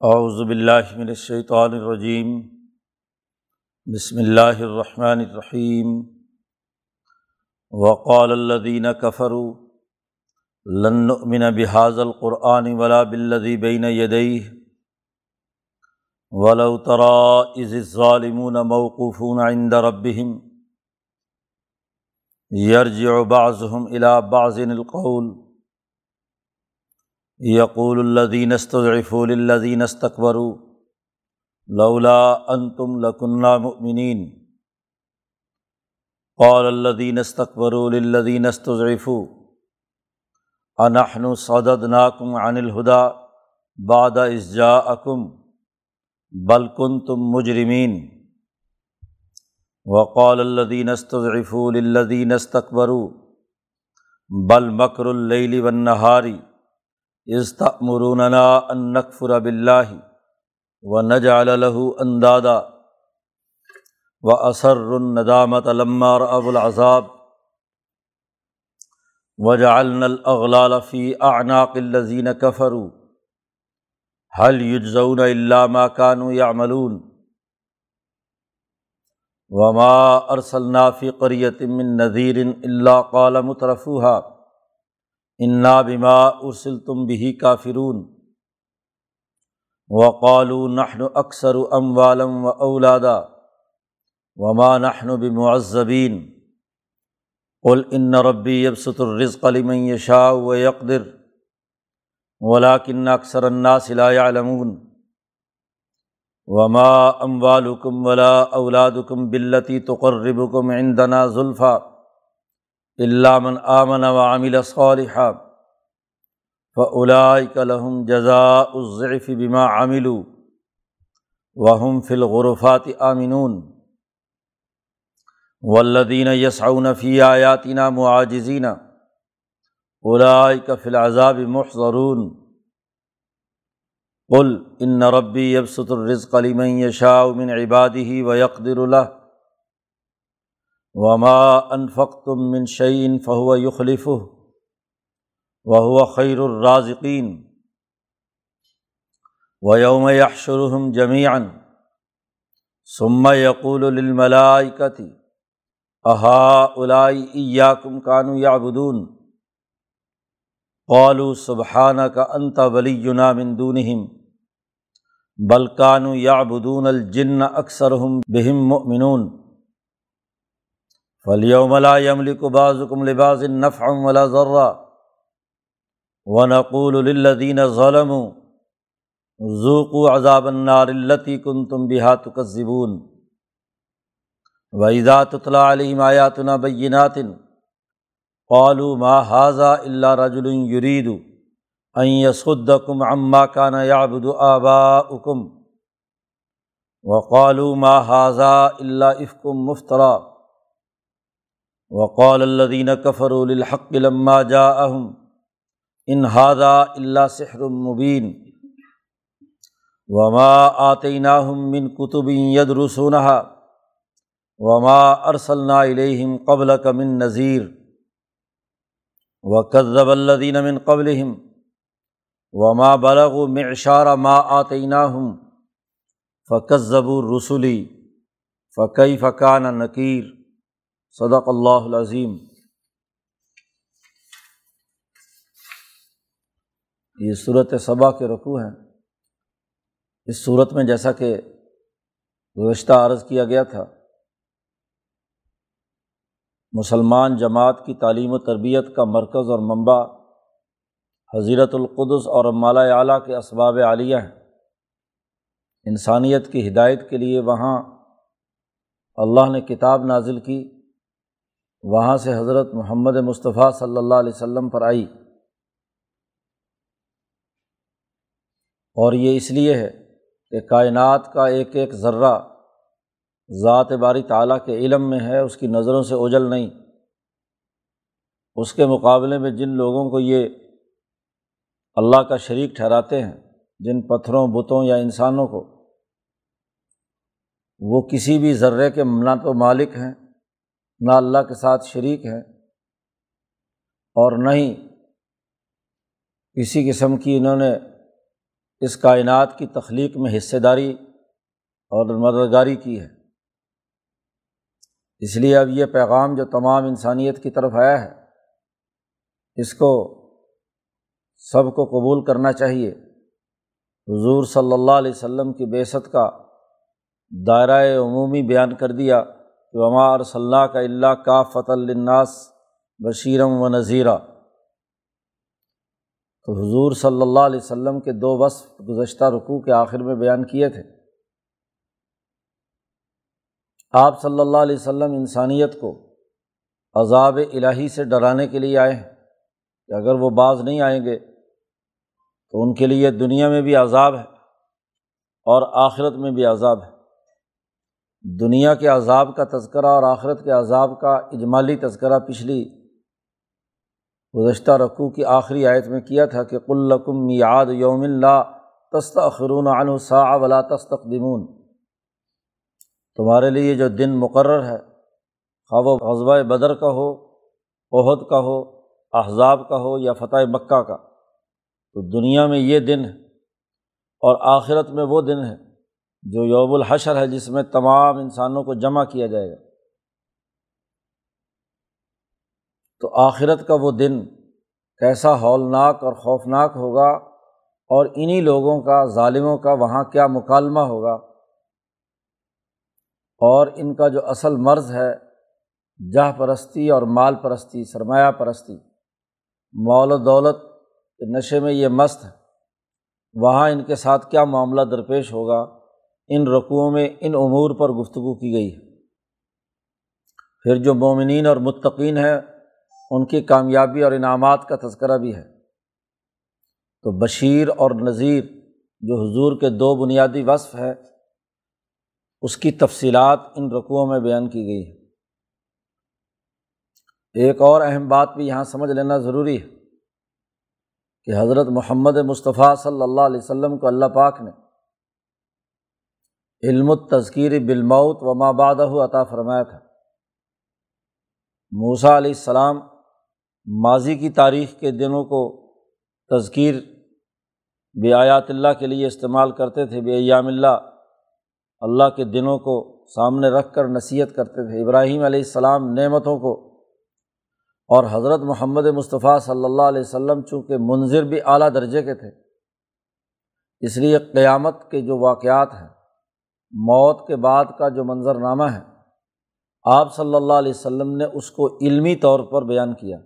اعوذ باللہ من الشیطان الرجیم۔ بسم اللہ الرحمن الرحیم۔ وقال الذین کفروا، لن نؤمن بهذا القرآن ولا بالذی بین یدیہ ولو ترى اذ الظالمون موقوفون عند ربهم، یرجع بعضهم الى بعض القول۔ یقول الدین استضعفوا للذین استكبروا لولا انتم لكنا مؤمنین۔ قال الذین استكبروا للذین استضعفوا۔ انحن صددناكم عن الهدى بعد اذ جاءكم بل كنتم مجرمین۔ وقال الذین استضعفوا للذین استكبروا بل مکر اللیل والنہار۔ استمروننا ان نقفر بلّہ و نجعل له اندادا و اثر الندامت علمار ابو العذاب وجعلنا الاغلال في اعناق الذين كفروا هل يجزون الا ما كانوا يعملون وما ارسلنا في قرية من نذير الا قال مترفوها انا بما ارسل تم بھی کا فرون و قالو اکثر ام والم و اولادا وما نہن بمعذبین قل ان ربی یبسط الرزق لمن یشاء و یقدر ولاکن اکثر الناس لا يعلمون وما اموالکم ولا اولادکم باللتی تقربکم عندنا زلفا علامن آمن و عامل صالحہ فعلائک لہم جزا الضعف بما عامل وہم فی الغرفات آمنون والذین یسعون فی آیاتنا معاجزین اولائک فی العذاب محضرون قل ان ربی یبسط الرزق لمن یشاء من عباده ويقدر له وما انفق تم من شعین فہو یخلف وہ خیر الرازقین و یوم یحشرحم جمیان ثم یقول للملائکتی اہا الائی ایاکم کانو یعبدون قالوا سبحانک انت ولینا من دونہم بل کانو یعبدون الجن اکثرہم بہم مؤمنون فلیوم لا یملک بعضکم لباس نفعا ولا ذرا ونقول للذین ظلموا ذوقوا عذاب النار التي كنتم بها تكذبون وإذا تتلى عليهم آياتنا بينات قالوا ما هذا إلا رجل يريد أن يصدكم عما كان يعبد آباؤكم وقالوا ما هذا إلا إفك مفترى وقال الدین کفر الحق لما جا اہم انہادا اللہ سحر مبین وما آتینہ من کتب ید رسونہ وما ارسلنا علیہم قبل کمن نذیر و قذب الدین من قبل وما بلغ معشار ما آتینہ ہم فقذب الرسلی فقی فقان نقیر صدق اللہ العظیم۔ یہ صورت صبا کے رقوع ہیں۔ اس صورت میں جیسا کہ گزشتہ عرض کیا گیا تھا، مسلمان جماعت کی تعلیم و تربیت کا مرکز اور منبع حضیرت القدس اور مالا اعلیٰ کے اسباب عالیہ ہیں۔ انسانیت کی ہدایت کے لیے وہاں اللہ نے کتاب نازل کی۔ وہاں سے حضرت محمد مصطفیٰ صلی اللہ علیہ وسلم پر آئی۔ اور یہ اس لیے ہے کہ کائنات کا ایک ایک ذرہ ذات باری تعالیٰ کے علم میں ہے، اس کی نظروں سے اجل نہیں۔ اس کے مقابلے میں جن لوگوں کو یہ اللہ کا شریک ٹھہراتے ہیں، جن پتھروں، بتوں یا انسانوں کو، وہ کسی بھی ذرے کے نہ تو مالک ہیں۔ نہ اللہ کے ساتھ شریک ہیں اور نہ ہی کسی قسم کی انہوں نے اس کائنات کی تخلیق میں حصے داری اور مددگاری کی ہے۔ اس لیے اب یہ پیغام جو تمام انسانیت کی طرف آیا ہے، اس کو سب کو قبول کرنا چاہیے۔ حضور صلی اللہ علیہ وسلم کی بیست کا دائرۂ عمومی بیان کر دیا۔ کہ عمار صلی کا اللہ کا فت الناس بشیرم و نذیرہ تو حضور صلی اللہ علیہ وسلم کے دو وصف گزشتہ رقوع کے آخر میں بیان کیے تھے۔ آپ صلی اللہ علیہ وسلم انسانیت کو عذاب الہی سے ڈرانے کے لیے آئے ہیں۔ کہ اگر وہ بعض نہیں آئیں گے تو ان کے لیے دنیا میں بھی عذاب ہے اور آخرت میں بھی عذاب ہے۔ دنیا کے عذاب کا تذکرہ اور آخرت کے عذاب کا اجمالی تذکرہ پچھلی گزشتہ رقوع کی آخری آیت میں کیا تھا کہ قلقم یاد یوم اللہ تست اخرون سا ولا تستقدمون۔ تمہارے لیے جو دن مقرر ہے، خواہ و غزبۂ بدر کا ہو عہد کا ہو، احزاب کا ہو یا فتح مکہ کا۔ تو دنیا میں یہ دن ہے اور آخرت میں وہ دن ہے جو یوم الحشر ہے، جس میں تمام انسانوں کو جمع کیا جائے گا۔ تو آخرت کا وہ دن کیسا ہولناک اور خوفناک ہوگا اور انہیں لوگوں کا، ظالموں کا وہاں کیا مکالمہ ہوگا۔ اور ان کا جو اصل مرض ہے جہ پرستی اور مال پرستی، سرمایہ پرستی۔ مول و دولت کے نشے میں یہ مست ہے۔ وہاں ان کے ساتھ کیا معاملہ درپیش ہوگا؟ ان رقوؤں میں ان امور پر گفتگو کی گئی ہے۔ پھر جو مومنین اور متقین ہیں، ان کی کامیابی اور انعامات کا تذکرہ بھی ہے۔ تو بشیر اور نذیر، جو حضور کے دو بنیادی وصف ہے اس کی تفصیلات ان رقوؤں میں بیان کی گئی ہے ایک اور اہم بات بھی یہاں سمجھ لینا ضروری ہے کہ حضرت محمد مصطفیٰ صلی اللہ علیہ وسلم کو اللہ پاک نے علم تذکیر بالموت و مابادہ عطا فرمایا تھا۔ موسا علیہ السلام ماضی کی تاریخ کے دنوں کو تذکیر بیات اللہ کے لیے استعمال کرتے تھے، بے ایام اللہ اللہ کے دنوں کو سامنے رکھ کر نصیحت کرتے تھے۔ ابراہیم علیہ السلام نعمتوں کو اور حضرت محمد مصطفیٰ صلی اللہ علیہ وسلم چونکہ منظر بھی اعلیٰ درجے کے تھے، اس لیے قیامت کے جو واقعات ہیں موت کے بعد کا جو منظرنامہ ہے، آپ صلی اللہ علیہ وسلم نے اس کو علمی طور پر بیان کیا۔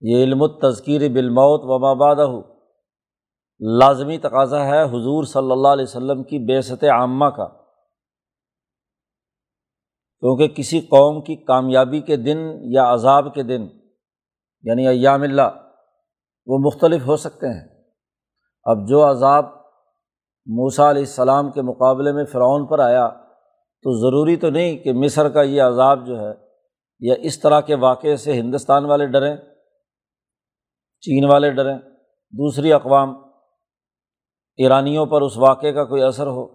یہ علم تذکیر بالموت و مابادہ لازمی تقاضا ہے حضور صلی اللہ علیہ وسلم کی بیست عامہ کا۔ کیونکہ کسی قوم کی کامیابی کے دن یا عذاب کے دن یعنی ایام اللہ، وہ مختلف ہو سکتے ہیں۔ اب جو عذاب موسا علیہ السلام کے مقابلے میں فرعون پر آیا، تو ضروری تو نہیں کہ مصر کا یہ عذاب جو ہے، یا اس طرح کے واقعے سے ہندوستان والے ڈریں، چین والے ڈریں، دوسری اقوام ایرانیوں پر اس واقعے کا کوئی اثر ہو۔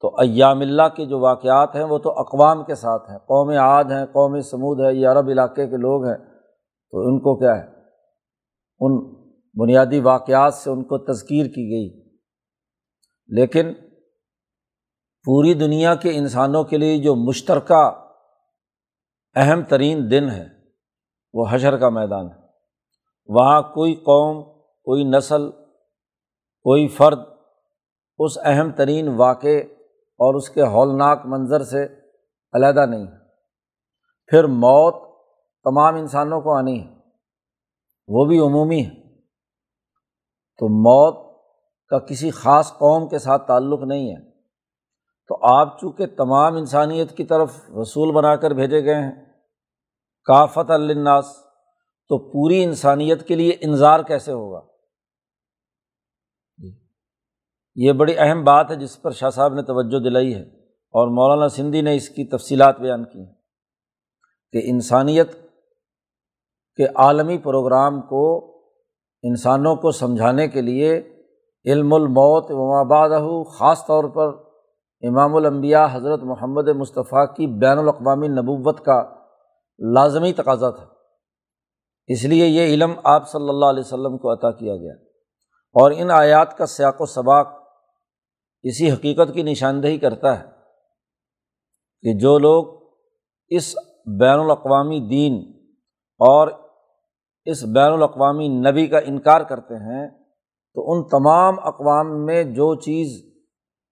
تو ایام اللہ کے جو واقعات ہیں، وہ تو اقوام کے ساتھ ہیں۔ قوم عاد ہیں، قوم سمود ہے یہ عرب علاقے کے لوگ ہیں۔ تو ان کو کیا ہے؟ ان بنیادی واقعات سے ان کو تذکیر کی گئی۔ لیکن پوری دنیا کے انسانوں کے لیے جو مشترکہ اہم ترین دن ہے وہ حشر کا میدان ہے۔ وہاں کوئی قوم، کوئی نسل، کوئی فرد اس اہم ترین واقعے اور اس کے ہولناک منظر سے علیحدہ نہیں۔ ہے پھر موت تمام انسانوں کو آنی ہے، وہ بھی عمومی ہے۔ تو موت کا کسی خاص قوم کے ساتھ تعلق نہیں ہے۔ تو آپ چونکہ تمام انسانیت کی طرف رسول بنا کر بھیجے گئے ہیں کافت الناس تو پوری انسانیت کے لیے انظار کیسے ہوگا؟ یہ بڑی اہم بات ہے جس پر شاہ صاحب نے توجہ دلائی ہے اور مولانا سندھی نے اس کی تفصیلات بیان کی ہیں کہ انسانیت کے عالمی پروگرام کو انسانوں کو سمجھانے کے لیے علم الموت وماباد خاص طور پر امام الانبیاء حضرت محمد مصطفیٰ کی بین الاقوامی نبوت کا لازمی تقاضا تھا۔ اس لیے یہ علم آپ صلی اللہ علیہ وسلم کو عطا کیا گیا۔ اور ان آیات کا سیاق و سباق اسی حقیقت کی نشاندہی کرتا ہے کہ جو لوگ اس بین الاقوامی دین اور اس بین الاقوامی نبی کا انکار کرتے ہیں تو ان تمام اقوام میں جو چیز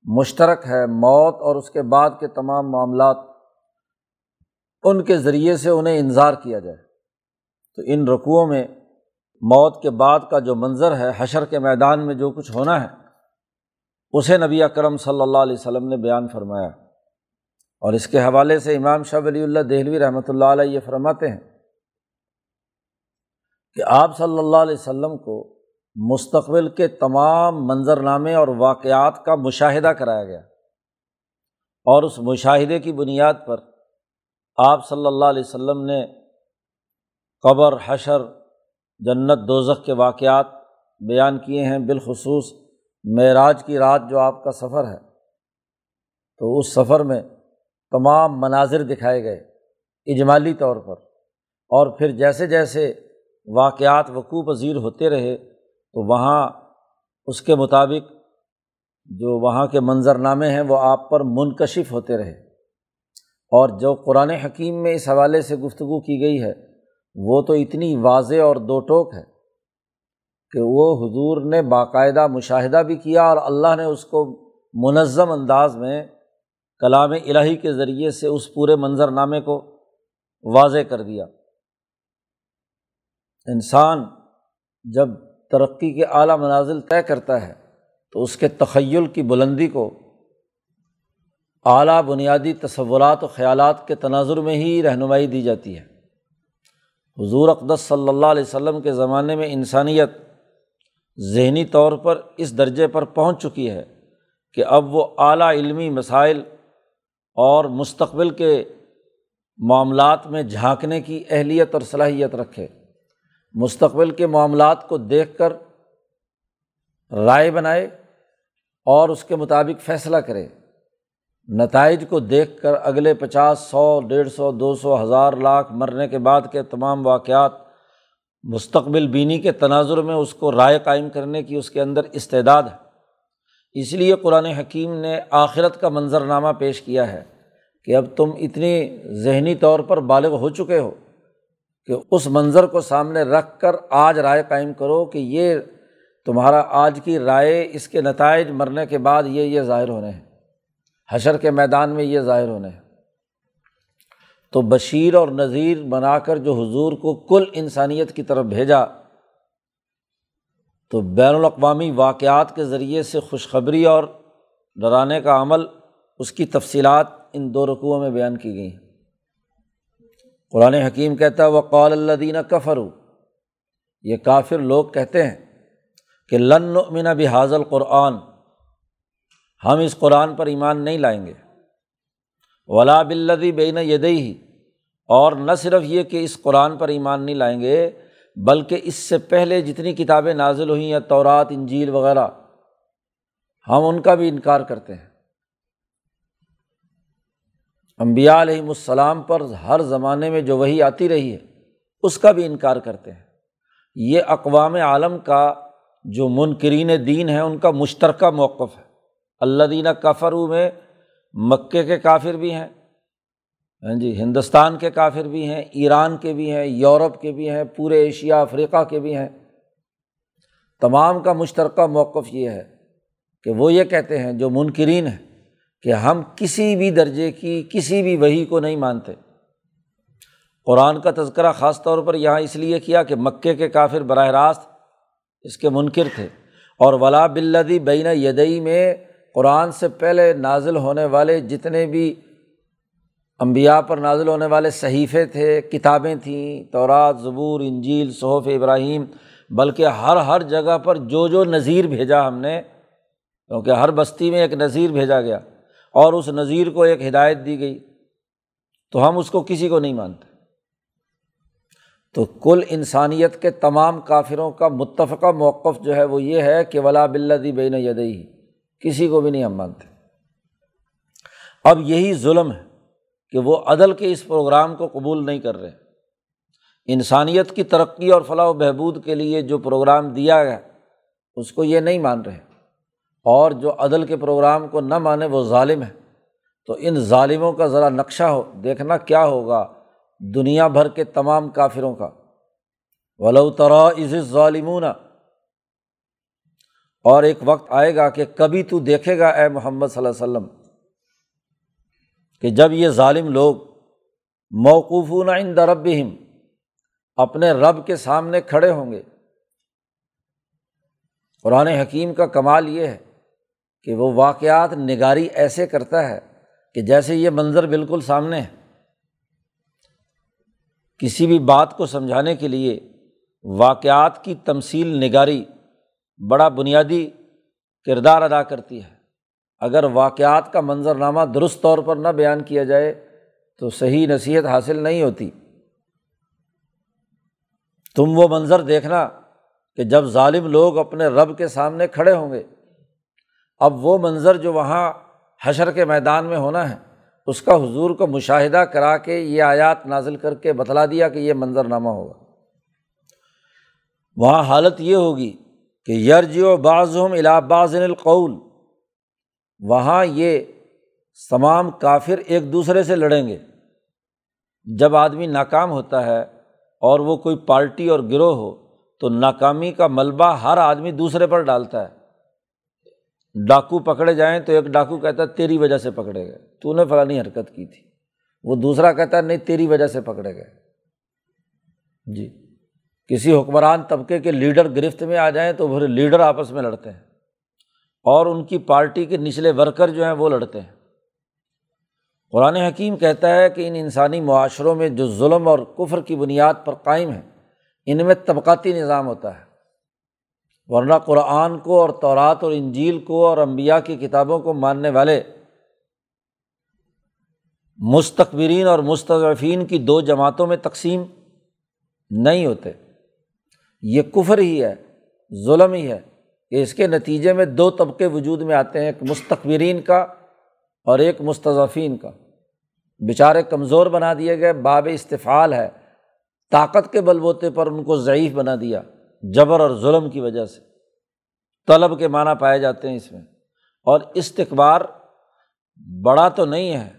مشترک ہے، موت اور اس کے بعد کے تمام معاملات، ان کے ذریعے سے انہیں انظار کیا جائے۔ تو ان رقوؤں میں موت کے بعد کا جو منظر ہے، حشر کے میدان میں جو کچھ ہونا ہے، اسے نبی اکرم صلی اللہ علیہ وسلم نے بیان فرمایا۔ اور اس کے حوالے سے امام شاہ ولی اللہ دہلوی رحمۃ اللہ علیہ یہ فرماتے ہیں کہ آپ صلی اللہ علیہ وسلم کو مستقبل کے تمام منظرنامے اور واقعات کا مشاہدہ کرایا گیا۔ اور اس مشاہدے کی بنیاد پر آپ صلی اللہ علیہ وسلم نے قبر، حشر، جنت، دوزخ کے واقعات بیان کیے ہیں، بالخصوص معراج کی رات جو آپ کا سفر ہے۔ تو اس سفر میں تمام مناظر دکھائے گئے اجمالی طور پر۔ اور پھر جیسے جیسے واقعات وقوع پذیر ہوتے رہے تو وہاں اس کے مطابق جو وہاں کے منظرنامے ہیں وہ آپ پر منکشف ہوتے رہے۔ اور جو قرآن حکیم میں اس حوالے سے گفتگو کی گئی ہے، وہ تو اتنی واضح اور دو ٹوک ہے کہ وہ حضور نے باقاعدہ مشاہدہ بھی کیا اور اللہ نے اس کو منظم انداز میں کلام الہی کے ذریعے سے اس پورے منظرنامے کو واضح کر دیا۔ انسان جب ترقی کے اعلیٰ منازل طے کرتا ہے، تو اس کے تخیل کی بلندی کو اعلیٰ بنیادی تصورات و خیالات کے تناظر میں ہی رہنمائی دی جاتی ہے۔ حضور اقدس صلی اللہ علیہ وسلم کے زمانے میں انسانیت ذہنی طور پر اس درجے پر پہنچ چکی ہے کہ اب وہ اعلیٰ علمی مسائل اور مستقبل کے معاملات میں جھانکنے کی اہلیت اور صلاحیت رکھے۔ مستقبل کے معاملات کو دیکھ کر رائے بنائے اور اس کے مطابق فیصلہ کرے۔ نتائج کو دیکھ کر اگلے پچاس، سو، ڈیڑھ سو، دو سو، ہزار لاکھ مرنے کے بعد کے تمام واقعات مستقبل بینی کے تناظر میں اس کو رائے قائم کرنے کی اس کے اندر استعداد ہے۔ اس لیے قرآن حکیم نے آخرت کا منظرنامہ پیش کیا ہے کہ اب تم اتنی ذہنی طور پر بالغ ہو چکے ہو۔ کہ اس منظر کو سامنے رکھ کر آج رائے قائم کرو کہ یہ تمہارا آج کی رائے اس کے نتائج مرنے کے بعد یہ یہ ظاہر ہونے ہیں۔ حشر کے میدان میں یہ ظاہر ہونے ہیں۔ تو بشیر اور نذیر بنا کر جو حضور کو کل انسانیت کی طرف بھیجا، تو بین الاقوامی واقعات کے ذریعے سے خوشخبری اور ڈرانے کا عمل اس کی تفصیلات ان دو رقوؤں میں بیان کی گئی ہیں۔ قرآن حکیم کہتا ہے وہ قول اللہ دینہ کفرو یہ کافر لوگ کہتے ہیں کہ لن من بھی حاضل قرآن ہم اس قرآن پر ایمان نہیں لائیں گے۔ ولا بلدی بین یدئی اور نہ صرف یہ کہ اس قرآن پر ایمان نہیں لائیں گے، بلکہ اس سے پہلے جتنی کتابیں نازل ہوئی ہیں، تورات، انجیل وغیرہ، ہم ان کا بھی انکار کرتے ہیں۔ امبیا علیہم السلام پر ہر زمانے میں جو وہی آتی رہی ہے، اس کا بھی انکار کرتے ہیں۔ یہ اقوام عالم کا جو منکرین دین ہے ان کا مشترکہ موقف ہے۔ اللہ دینہ کفرو میں مکے کے کافر بھی ہیں ہاں جی ہندوستان کے کافر بھی ہیں، ایران کے بھی ہیں، یورپ کے بھی ہیں، پورے ایشیا، افریقہ کے بھی ہیں۔ تمام کا مشترکہ موقف یہ ہے کہ وہ یہ کہتے ہیں جو منکرین ہیں۔ کہ ہم کسی بھی درجے کی، کسی بھی وہی کو نہیں مانتے۔ قرآن کا تذکرہ خاص طور پر یہاں اس لیے کیا کہ مکے کے کافر براہ راست اس کے منکر تھے۔ اور ولا بلدی بین یدئی میں قرآن سے پہلے نازل ہونے والے جتنے بھی امبیا پر نازل ہونے والے صحیفے تھے، کتابیں تھیں، تورات، زبور، انجیل، صحف ابراہیم، بلکہ ہر ہر جگہ پر جو جو نظیر بھیجا ہم نے، کیونکہ ہر بستی میں ایک نظیر بھیجا گیا۔ اور اس نظیر کو ایک ہدایت دی گئی تو ہم اس کو کسی کو نہیں مانتے۔ تو کل انسانیت کے تمام کافروں کا متفقہ موقف جو ہے وہ یہ ہے کہ ولا بلدی بین یدئی کسی کو بھی نہیں ہم مانتے۔ اب یہی ظلم ہے کہ وہ عدل کے اس پروگرام کو قبول نہیں کر رہے۔ انسانیت کی ترقی اور فلاح و بہبود کے لیے جو پروگرام دیا گیا، اس کو یہ نہیں مان رہے۔ اور جو عدل کے پروگرام کو نہ مانے وہ ظالم ہے۔ تو ان ظالموں کا ذرا نقشہ ہو، دیکھنا کیا ہوگا دنیا بھر کے تمام کافروں کا۔ ولو ترا عز ظالمون اور ایک وقت آئے گا کہ کبھی تو دیکھے گا اے محمد صلی اللہ علیہ وسلم کہ جب یہ ظالم لوگ موقوفون عند ربہم اپنے رب کے سامنے کھڑے ہوں گے۔ قرآن حکیم کا کمال یہ ہے کہ وہ واقعات نگاری ایسے کرتا ہے کہ جیسے یہ منظر بالکل سامنے ہے۔ کسی بھی بات کو سمجھانے کے لیے واقعات کی تمثیل نگاری بڑا بنیادی کردار ادا کرتی ہے۔ اگر واقعات کا منظرنامہ درست طور پر نہ بیان کیا جائے تو صحیح نصیحت حاصل نہیں ہوتی۔ تم وہ منظر دیکھنا کہ جب ظالم لوگ اپنے رب کے سامنے کھڑے ہوں گے اب وہ منظر جو وہاں حشر کے میدان میں ہونا ہے، اس کا حضور کو مشاہدہ کرا کے یہ آیات نازل کر کے بتلا دیا کہ یہ منظر نامہ ہوگا۔ وہاں حالت یہ ہوگی کہ یرج و بعضم الاباظ القول، وہاں یہ تمام کافر ایک دوسرے سے لڑیں گے۔ جب آدمی ناکام ہوتا ہے اور وہ کوئی پارٹی اور گروہ ہو، تو ناکامی کا ملبہ ہر آدمی دوسرے پر ڈالتا ہے۔ ڈاکو پکڑے جائیں تو ایک ڈاکو کہتا ہے تیری وجہ سے پکڑے گئے۔ تو نے فلانی حرکت کی تھی۔ وہ دوسرا کہتا ہے نہیں، تیری وجہ سے پکڑے گئے۔ جی۔ کسی حکمران طبقے کے لیڈر گرفت میں آ جائیں تو پھر لیڈر آپس میں لڑتے ہیں۔ اور ان کی پارٹی کے نچلے ورکر جو ہیں وہ لڑتے ہیں۔ قرآن حکیم کہتا ہے کہ ان انسانی معاشروں میں جو ظلم اور کفر کی بنیاد پر قائم ہے ان میں طبقاتی نظام ہوتا ہے۔ ورنہ قرآن کو اور تورات اور انجیل کو اور امبیا کی کتابوں کو ماننے والے مستقبرین اور مستضفین کی دو جماعتوں میں تقسیم نہیں ہوتے۔ یہ کفر ہی ہے، ظلم ہی ہے۔ کہ اس کے نتیجے میں دو طبقے وجود میں آتے ہیں، ایک مستقبرین کا اور ایک مستضفین کا۔ بیچارے کمزور بنا دیے گئے، باب استفال ہے۔ طاقت کے بل بوتے پر ان کو ضعیف بنا دیا۔ جبر اور ظلم کی وجہ سے طلب کے معنی پائے جاتے ہیں اس میں۔ اور استقبار بڑا تو نہیں ہے،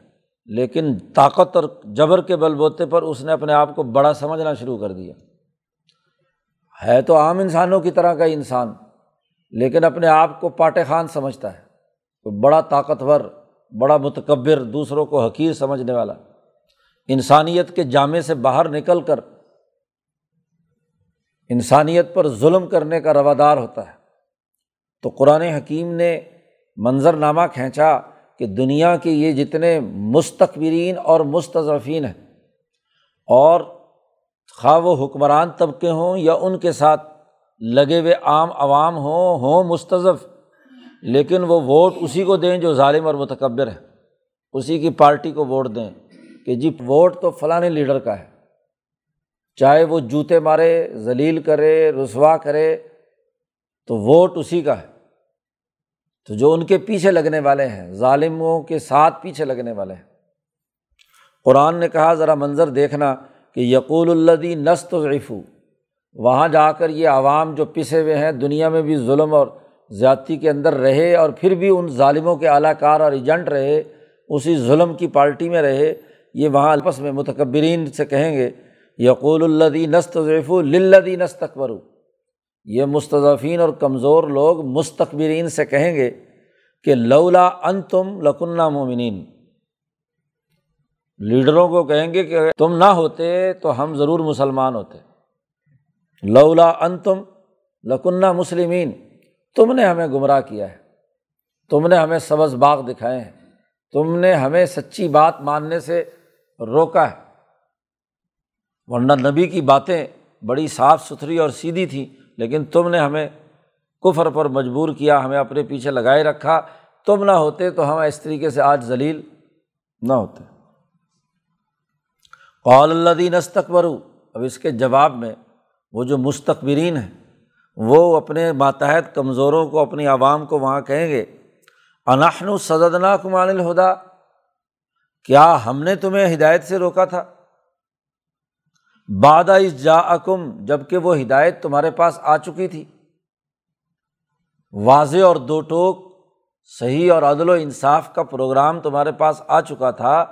لیکن طاقت اور جبر کے بل بوتے پر اس نے اپنے آپ کو بڑا سمجھنا شروع کر دیا۔ ہے تو عام انسانوں کی طرح کا انسان، لیکن اپنے آپ کو پاٹے خان سمجھتا ہے۔ تو بڑا طاقتور، بڑا متکبر، دوسروں کو حقیر سمجھنے والا۔ انسانیت کے جامع سے باہر نکل کر انسانیت پر ظلم کرنے کا روادار ہوتا ہے۔ تو قرآن حکیم نے منظر نامہ کھینچا کہ دنیا کے یہ جتنے مستقبرین اور مستضفین ہیں اور خواہ وہ حکمران طبقے ہوں یا ان کے ساتھ لگے ہوئے عام عوام ہوں ہوں مستضف لیکن وہ ووٹ اسی کو دیں جو ظالم اور متکبر ہے اسی کی پارٹی کو ووٹ دیں کہ جی ووٹ تو فلاں لیڈر کا ہے۔ چاہے وہ جوتے مارے، ذلیل کرے، رسوا کرے، تو ووٹ اسی کا ہے۔ تو جو ان کے پیچھے لگنے والے ہیں، ظالموں کے ساتھ پیچھے لگنے والے ہیں۔ قرآن نے کہا، ذرا منظر دیکھنا کہ یقول الدی نست ضعیفو وہاں جا کر یہ عوام جو پسے ہوئے ہیں، دنیا میں بھی ظلم اور زیادتی کے اندر رہے اور پھر بھی ان ظالموں کے اعلیٰ کار اور ایجنٹ رہے، اسی ظلم کی پارٹی میں رہے، یہ وہاں آپس میں متکبرین سے کہیں گے۔ یقول الدی نست للدی نستقبر یہ مستضفین اور کمزور لوگ مستقبرین سے کہیں گے کہ لولا ان تم لکنہ مومنین۔ لیڈروں کو کہیں گے کہ تم نہ ہوتے تو ہم ضرور مسلمان ہوتے۔ لولا ان تم لکنہ مسلمین۔ تم نے ہمیں گمراہ کیا ہے۔ تم نے ہمیں سبز باغ دکھائے ہیں۔ تم نے ہمیں سچی بات ماننے سے روکا ہے۔ ورنہ نبی کی باتیں بڑی صاف ستھری اور سیدھی تھیں، لیکن تم نے ہمیں کفر پر مجبور کیا، ہمیں اپنے پیچھے لگائے رکھا۔ تم نہ ہوتے تو ہم اس طریقے سے آج ذلیل نہ ہوتے۔ قول اللہ دین استقبرو اب اس کے جواب میں وہ جو مستقبرین ہیں، وہ اپنے ماتحت کمزوروں کو، اپنی عوام کو وہاں کہیں گے اناخن و سدنا کمان الہدا۔ کیا ہم نے تمہیں ہدایت سے روکا تھا؟ بادہ جا اکم جبکہ وہ ہدایت تمہارے پاس آ چکی تھی۔ واضح اور دو ٹوک، صحیح اور عدل و انصاف کا پروگرام تمہارے پاس آ چکا تھا،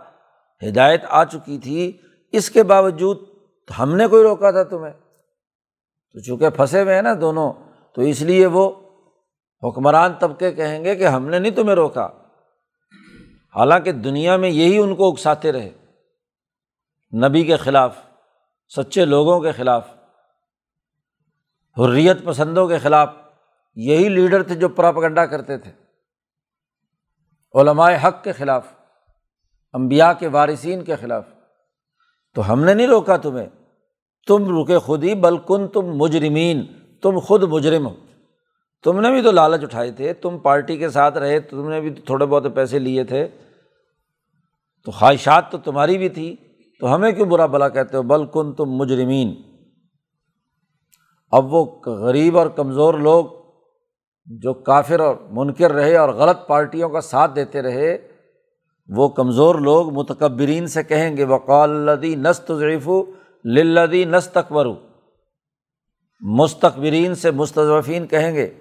ہدایت آ چکی تھی، اس کے باوجود ہم نے کوئی روکا تھا تمہیں۔ تو چونکہ پھنسے ہوئے ہیں نا دونوں، تو اس لیے وہ حکمران طبقے کہیں گے کہ ہم نے نہیں تمہیں روکا۔ حالانکہ دنیا میں یہی ان کو اکساتے رہے، نبی کے خلاف۔ سچے لوگوں کے خلاف، حریت پسندوں کے خلاف یہی لیڈر تھے جو پراپگنڈا کرتے تھے۔ علمائے حق کے خلاف امبیا کے وارثین کے خلاف۔ تو ہم نے نہیں روکا تمہیں۔ تم رکے خود ہی بلکن تم مجرمین، تم خود مجرم ہو۔ تم نے بھی تو لالچ اٹھائے تھے، تم پارٹی کے ساتھ رہے، تم نے بھی تھوڑے بہت پیسے لیے تھے۔ تو خواہشات تو تمہاری بھی تھی۔ تو ہمیں کیوں برا بلا کہتے ہو؟ بلکن تم مجرمین۔ اب وہ غریب اور کمزور لوگ جو کافر اور منکر رہے اور غلط پارٹیوں کا ساتھ دیتے رہے، وہ کمزور لوگ متکبرین سے کہیں گے وقالدی نست ضعیف لدی نست اکبر مستقبرین سے مستضفین کہیں گے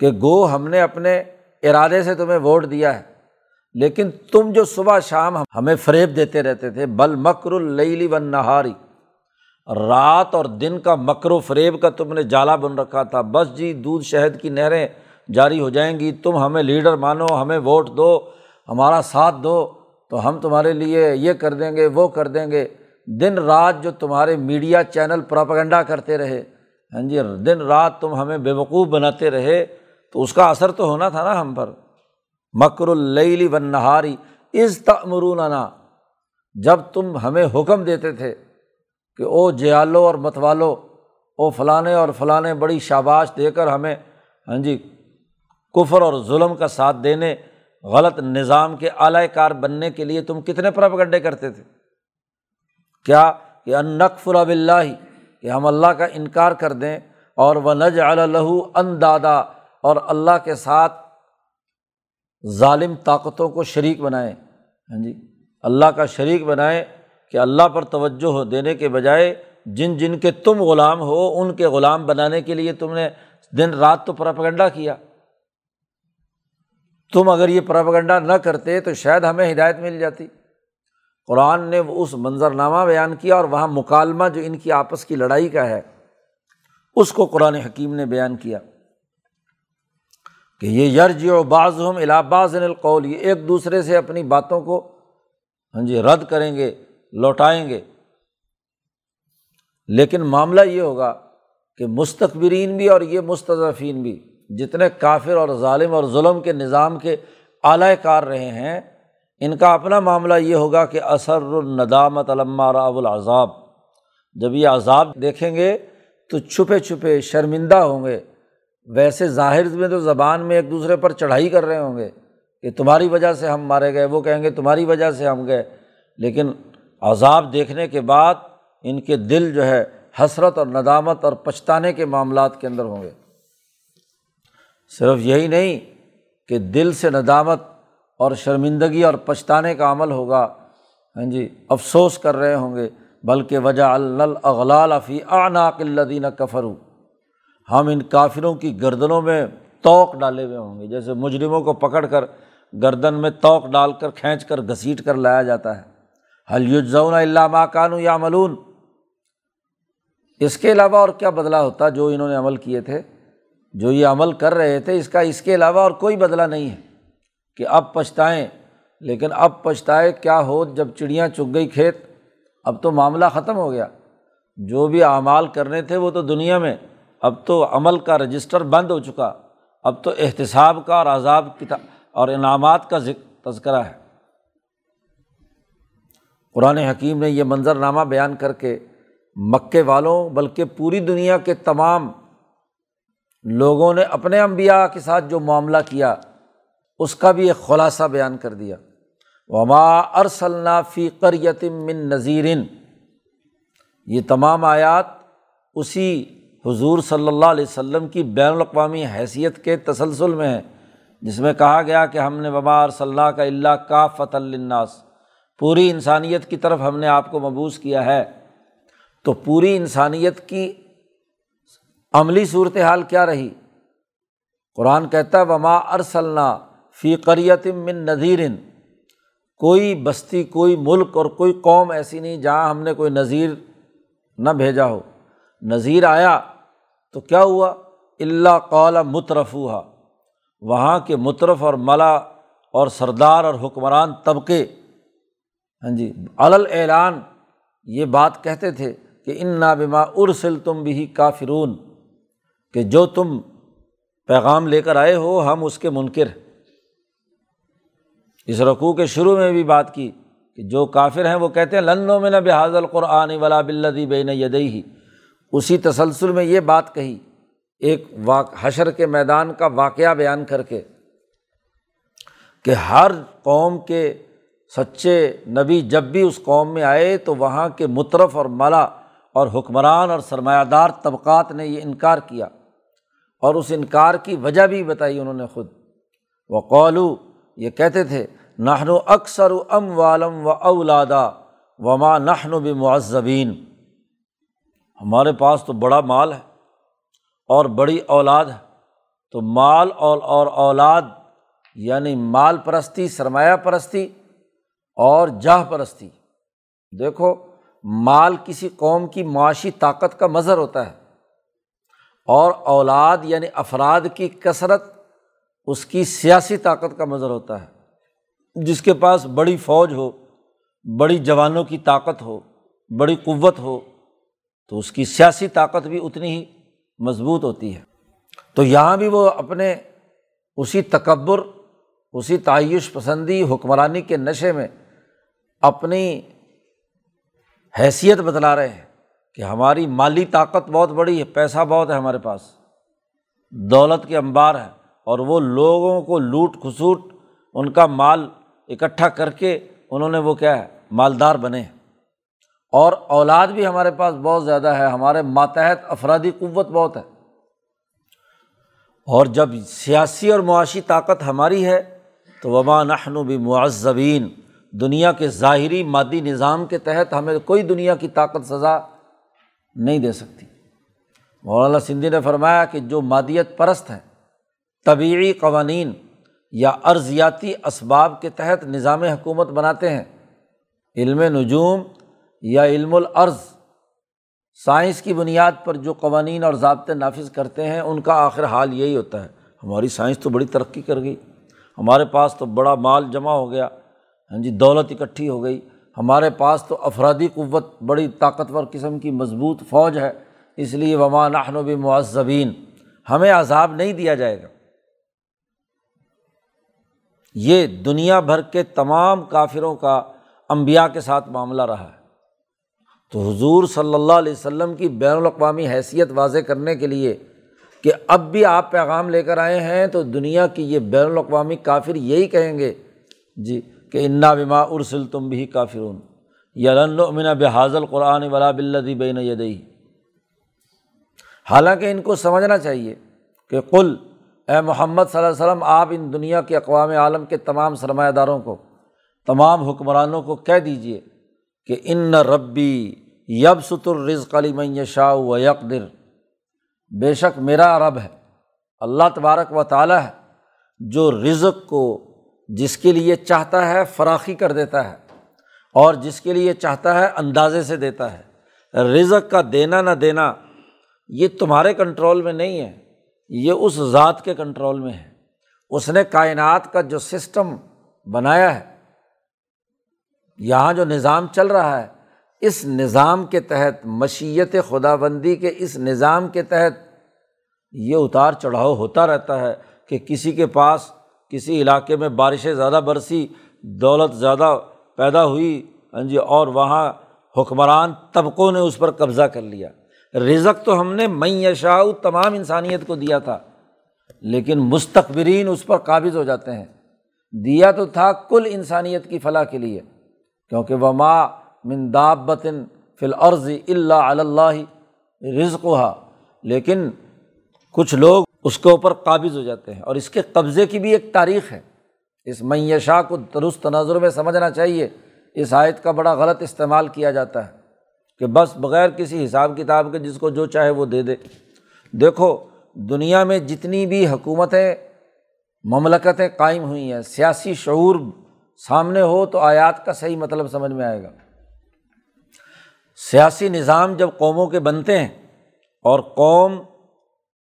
کہ گو ہم نے اپنے ارادے سے تمہیں ووٹ دیا ہے۔ لیکن تم جو صبح شام ہمیں فریب دیتے رہتے تھے، بل مکر اللی و نہاری رات اور دن کا مکر و فریب کا تم نے جالا بن رکھا تھا۔ بس جی دودھ شہد کی نہریں جاری ہو جائیں گی۔ تم ہمیں لیڈر مانو، ہمیں ووٹ دو، ہمارا ساتھ دو، تو ہم تمہارے لیے یہ کر دیں گے، وہ کر دیں گے۔ دن رات جو تمہارے میڈیا چینل پراپگنڈا کرتے رہے۔ ہاں جی دن رات تم ہمیں بے وقوف بناتے رہے۔ تو اس کا اثر تو ہونا تھا نا ہم پر۔ مکر اللی و نہاری از تمروننا جب تم ہمیں حکم دیتے تھے کہ او جیالو اور متوالو، او فلاں اور فلاں بڑی شاباش دے کر ہمیں ہاں جی کفر اور ظلم کا ساتھ دینے، غلط نظام کے اعلی کار بننے کے لیے تم کتنے پرپگنڈے کرتے تھے؟ کیا کہ ان نقف اللہ کہ ہم اللہ کا انکار کر دیں، اور وہ نج اللّہ ان دادا اور اللہ کے ساتھ ظالم طاقتوں کو شریک بنائیں ہاں جی اللہ کا شریک بنائیں کہ اللہ پر توجہ ہو دینے کے بجائے جن جن کے تم غلام ہو، ان کے غلام بنانے کے لیے تم نے دن رات تو پراپگنڈا کیا۔ تم اگر یہ پراپگنڈا نہ کرتے تو شاید ہمیں ہدایت مل جاتی۔ قرآن نے اس منظرنامہ بیان کیا اور وہاں مکالمہ جو ان کی آپس کی لڑائی کا ہے، اس کو قرآن حکیم نے بیان کیا۔ کہ یہ یرج و بعض ہم الہباز القول، یہ ایک دوسرے سے اپنی باتوں کو ہاں جی رد کریں گے، لوٹائیں گے۔ لیکن معاملہ یہ ہوگا کہ مستقبرین بھی اور یہ مستضفین بھی جتنے کافر اور ظالم اور ظلم کے نظام کے اعلی کار رہے ہیں، ان کا اپنا معاملہ یہ ہوگا کہ اثر الندامت علامہ راب العذاب۔ جب یہ عذاب دیکھیں گے تو چھپے چھپے شرمندہ ہوں گے۔ ویسے ظاہر میں تو زبان میں ایک دوسرے پر چڑھائی کر رہے ہوں گے کہ تمہاری وجہ سے ہم مارے گئے، وہ کہیں گے تمہاری وجہ سے ہم گئے۔ لیکن عذاب دیکھنے کے بعد ان کے دل جو ہے حسرت اور ندامت اور پچھتانے کے معاملات کے اندر ہوں گے۔ صرف یہی نہیں کہ دل سے ندامت اور شرمندگی اور پچھتانے کا عمل ہوگا۔ ہاں جی افسوس کر رہے ہوں گے، بلکہ وجہ الاغلال فی آناق الدین کفرو ہم ان کافروں کی گردنوں میں توق ڈالے ہوئے ہوں گے۔ جیسے مجرموں کو پکڑ کر گردن میں توق ڈال کر کھینچ کر گھسیٹ کر لایا جاتا ہے۔ حلیزون اللہ ماکانو یا ملون اس کے علاوہ اور کیا بدلا ہوتا جو انہوں نے عمل کیے تھے؟ جو یہ عمل کر رہے تھے، اس کا اس کے علاوہ اور کوئی بدلا نہیں ہے کہ اب پچھتائیں۔ لیکن اب پچھتائے کیا ہو جب چڑیاں چگ گئی کھیت؟ اب تو معاملہ ختم ہو گیا۔ جو بھی اعمال کرنے تھے وہ تو دنیا میں اب تو عمل کا رجسٹر بند ہو چکا، اب تو احتساب کا اور عذاب اور انعامات کا تذکرہ ہے۔ قرآن حکیم نے یہ منظرنامہ بیان کر کے مکے والوں بلکہ پوری دنیا کے تمام لوگوں نے اپنے امبیا کے ساتھ جو معاملہ کیا، اس کا بھی ایک خلاصہ بیان کر دیا۔ وما ارسلنا فی قریتم من نذیرن یہ تمام آیات اسی حضور صلی اللہ علیہ وسلم کی بین الاقوامی حیثیت کے تسلسل میں ہے، جس میں کہا گیا کہ ہم نے وبا صلی اللہ کا اللہ کا فت الناس پوری انسانیت کی طرف ہم نے آپ کو مبوس کیا ہے۔ تو پوری انسانیت کی عملی صورت حال کیا رہی؟ قرآن کہتا وما ارسلنا فی قریت من نذیرن کوئی بستی، کوئی ملک اور کوئی قوم ایسی نہیں جہاں ہم نے کوئی نذیر نہ بھیجا ہو۔ نذیر آیا تو کیا ہوا؟ اللہ قال مترف ہوا وہاں کے مترف اور ملا اور سردار اور حکمران طبقے ہاں جی علل اعلان یہ بات کہتے تھے کہ ان نابما ارسل تم بھی کافرون، کہ جو تم پیغام لے کر آئے ہو، ہم اس کے منکر اس رقوع کے شروع میں بھی بات کی کہ جو کافر ہیں وہ کہتے ہیں لنو میں نہ بحاظ القرآن ولا بلدی بین یدئی اسی تسلسل میں یہ بات کہی، ایک واق، حشر کے میدان کا واقعہ بیان کر کے کہ ہر قوم کے سچے نبی جب بھی اس قوم میں آئے تو وہاں کے مترف اور ملا اور حکمران اور سرمایہ دار طبقات نے یہ انکار کیا اور اس انکار کی وجہ بھی بتائی انہوں نے خود۔ وہ قولو یہ کہتے تھے نہن و اکثر و ام والم و اولادا وما نہن و بمعذبین۔ ہمارے پاس تو بڑا مال ہے اور بڑی اولاد ہے، تو مال اور اور اولاد یعنی مال پرستی، سرمایہ پرستی اور جاہ پرستی۔ دیکھو، مال کسی قوم کی معاشی طاقت کا مظہر ہوتا ہے اور اولاد یعنی افراد کی کثرت اس کی سیاسی طاقت کا مظہر ہوتا ہے۔ جس کے پاس بڑی فوج ہو، بڑی جوانوں کی طاقت ہو، بڑی قوت ہو تو اس کی سیاسی طاقت بھی اتنی ہی مضبوط ہوتی ہے۔ تو یہاں بھی وہ اپنے اسی تکبر، اسی تعیش پسندی، حکمرانی کے نشے میں اپنی حیثیت بتلا رہے ہیں کہ ہماری مالی طاقت بہت بڑی ہے، پیسہ بہت ہے ہمارے پاس، دولت کے انبار ہے اور وہ لوگوں کو لوٹ کھسوٹ، ان کا مال اکٹھا کر کے انہوں نے وہ کیا ہے، مالدار بنے ہیں۔ اور اولاد بھی ہمارے پاس بہت زیادہ ہے، ہمارے ماتحت افرادی قوت بہت ہے۔ اور جب سیاسی اور معاشی طاقت ہماری ہے، تو وبا نحن بھی معذبین دنیا کے ظاہری مادی نظام کے تحت ہمیں کوئی دنیا کی طاقت سزا نہیں دے سکتی۔ مولانا سندھی نے فرمایا کہ جو مادیت پرست ہیں طبعی قوانین یا ارضیاتی اسباب کے تحت نظام حکومت بناتے ہیں، علم نجوم یا علم العرض سائنس کی بنیاد پر جو قوانین اور ضابطے نافذ کرتے ہیں، ان کا آخر حال یہی ہوتا ہے۔ ہماری سائنس تو بڑی ترقی کر گئی۔ ہمارے پاس تو بڑا مال جمع ہو گیا۔ ہاں جی دولت اکٹھی ہو گئی۔ ہمارے پاس تو افرادی قوت بڑی طاقتور قسم کی مضبوط فوج ہے۔ اس لیے وما نحن و معذبین ہمیں عذاب نہیں دیا جائے گا۔ یہ دنیا بھر کے تمام کافروں کا امبیا کے ساتھ معاملہ رہا ہے۔ تو حضور صلی اللہ علیہ وسلم کی بین الاقوامی حیثیت واضح کرنے کے لیے کہ اب بھی آپ پیغام لے کر آئے ہیں تو دنیا کی یہ بین الاقوامی کافر یہی کہیں گے جی کہ انا بما ارسل تم بھی کافرون۔ یا لن امنا بحاظ القرآن ولا بلدی بین یدئی حالانکہ ان کو سمجھنا چاہیے کہ کل اے محمد صلی اللہ علیہ وسلم، آپ ان دنیا کے اقوام عالم کے تمام سرمایہ داروں کو، تمام حکمرانوں کو کہہ دیجیے کہ ان ربی یب ست الرزق علی میں شاہ و یکدر بے شک میرا رب ہے، اللہ تبارک و تعالیٰ ہے، جو رزق کو جس کے لیے چاہتا ہے فراخی کر دیتا ہے اور جس کے لیے چاہتا ہے اندازے سے دیتا ہے۔ رزق کا دینا نہ دینا یہ تمہارے کنٹرول میں نہیں ہے، یہ اس ذات کے کنٹرول میں ہے۔ اس نے کائنات کا جو سسٹم بنایا ہے یہاں جو نظام چل رہا ہے، اس نظام کے تحت مشیت خدا بندی کے اس نظام کے تحت یہ اتار چڑھاؤ ہوتا رہتا ہے کہ کسی کے پاس کسی علاقے میں بارشیں زیادہ برسی، دولت زیادہ پیدا ہوئی ہاں جی اور وہاں حکمران طبقوں نے اس پر قبضہ کر لیا۔ رزق تو ہم نے یشاء تمام انسانیت کو دیا تھا، لیکن مستقبرین اس پر قابض ہو جاتے ہیں۔ دیا تو تھا کل انسانیت کی فلاح کے لیے۔ کیونکہ وہ ماں بطن فل عرض اللہ اللہ رزق ہوا لیکن کچھ لوگ اس کے اوپر قابض ہو جاتے ہیں اور اس کے قبضے کی بھی ایک تاریخ ہے۔ اس معیشہ کو درست تناظر میں سمجھنا چاہیے۔ اس آیت کا بڑا غلط استعمال کیا جاتا ہے کہ بس بغیر کسی حساب کتاب کے جس کو جو چاہے وہ دے دے۔ دیکھو، دنیا میں جتنی بھی حکومتیں، مملکتیں قائم ہوئی ہیں، سیاسی شعور سامنے ہو تو آیات کا صحیح مطلب سمجھ میں آئے گا۔ سیاسی نظام جب قوموں کے بنتے ہیں اور قوم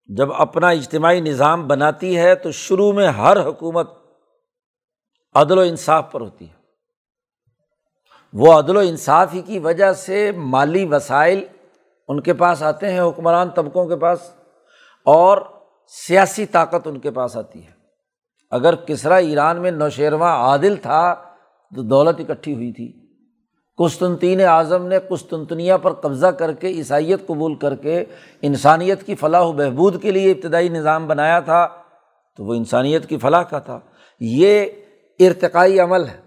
جب اپنا اجتماعی نظام بناتی ہے تو شروع میں ہر حکومت عدل و انصاف پر ہوتی ہے۔ وہ عدل و انصاف ہی کی وجہ سے مالی وسائل ان کے پاس آتے ہیں، حکمران طبقوں کے پاس، اور سیاسی طاقت ان کے پاس آتی ہے۔ اگر کسرا ایران میں نوشیرواں عادل تھا تو دولت اکٹھی ہوئی تھی۔ قسطنطین اعظم نے قسطنطنیہ پر قبضہ کر کے عیسائیت قبول کر کے انسانیت کی فلاح و بہبود کے لیے ابتدائی نظام بنایا تھا تو وہ انسانیت کی فلاح کا تھا۔ یہ ارتقائی عمل ہے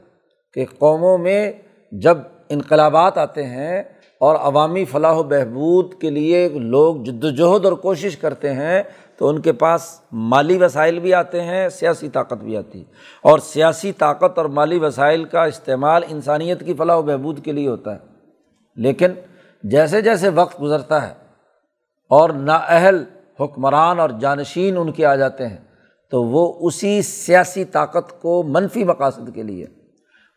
کہ قوموں میں جب انقلابات آتے ہیں اور عوامی فلاح و بہبود کے لیے لوگ جد وجہد اور کوشش کرتے ہیں تو ان کے پاس مالی وسائل بھی آتے ہیں، سیاسی طاقت بھی آتی ہے۔ اور سیاسی طاقت اور مالی وسائل کا استعمال انسانیت کی فلاح و بہبود کے لیے ہوتا ہے۔ لیکن جیسے جیسے وقت گزرتا ہے اور نااہل حکمران اور جانشین ان کے آ جاتے ہیں، تو وہ اسی سیاسی طاقت کو منفی مقاصد کے لیے،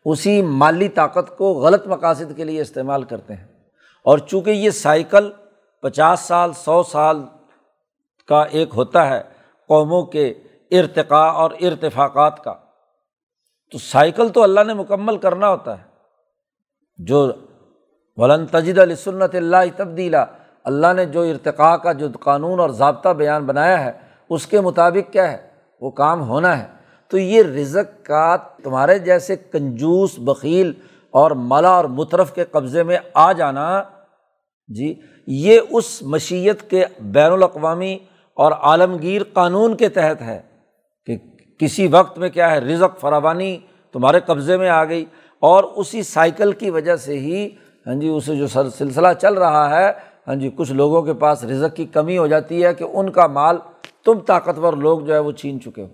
اسی مالی طاقت کو غلط مقاصد کے لیے استعمال کرتے ہیں۔ اور چونکہ یہ سائیکل پچاس سال، سو سال کا ایک ہوتا ہے قوموں کے ارتقاء اور ارتفاقات کا۔ تو سائیکل تو اللہ نے مکمل کرنا ہوتا ہے۔ جو ولن تجد علی سنت اللہ تبدیلا، اللہ نے جو ارتقاء کا، جو قانون اور ضابطہ بیان بنایا ہے، اس کے مطابق کیا ہے؟ وہ کام ہونا ہے۔ تو یہ رزق کا تمہارے جیسے کنجوس بکیل اور ملا اور مترف کے قبضے میں آ جانا جی یہ اس مشیت کے بین الاقوامی اور عالمگیر قانون کے تحت ہے کہ کسی وقت میں کیا ہے، رزق فراوانی تمہارے قبضے میں آ گئی اور اسی سائیکل کی وجہ سے ہی ہاں جی اسے جو سلسلہ چل رہا ہے ہاں جی کچھ لوگوں کے پاس رزق کی کمی ہو جاتی ہے کہ ان کا مال تم طاقتور لوگ جو ہے وہ چھین چکے ہو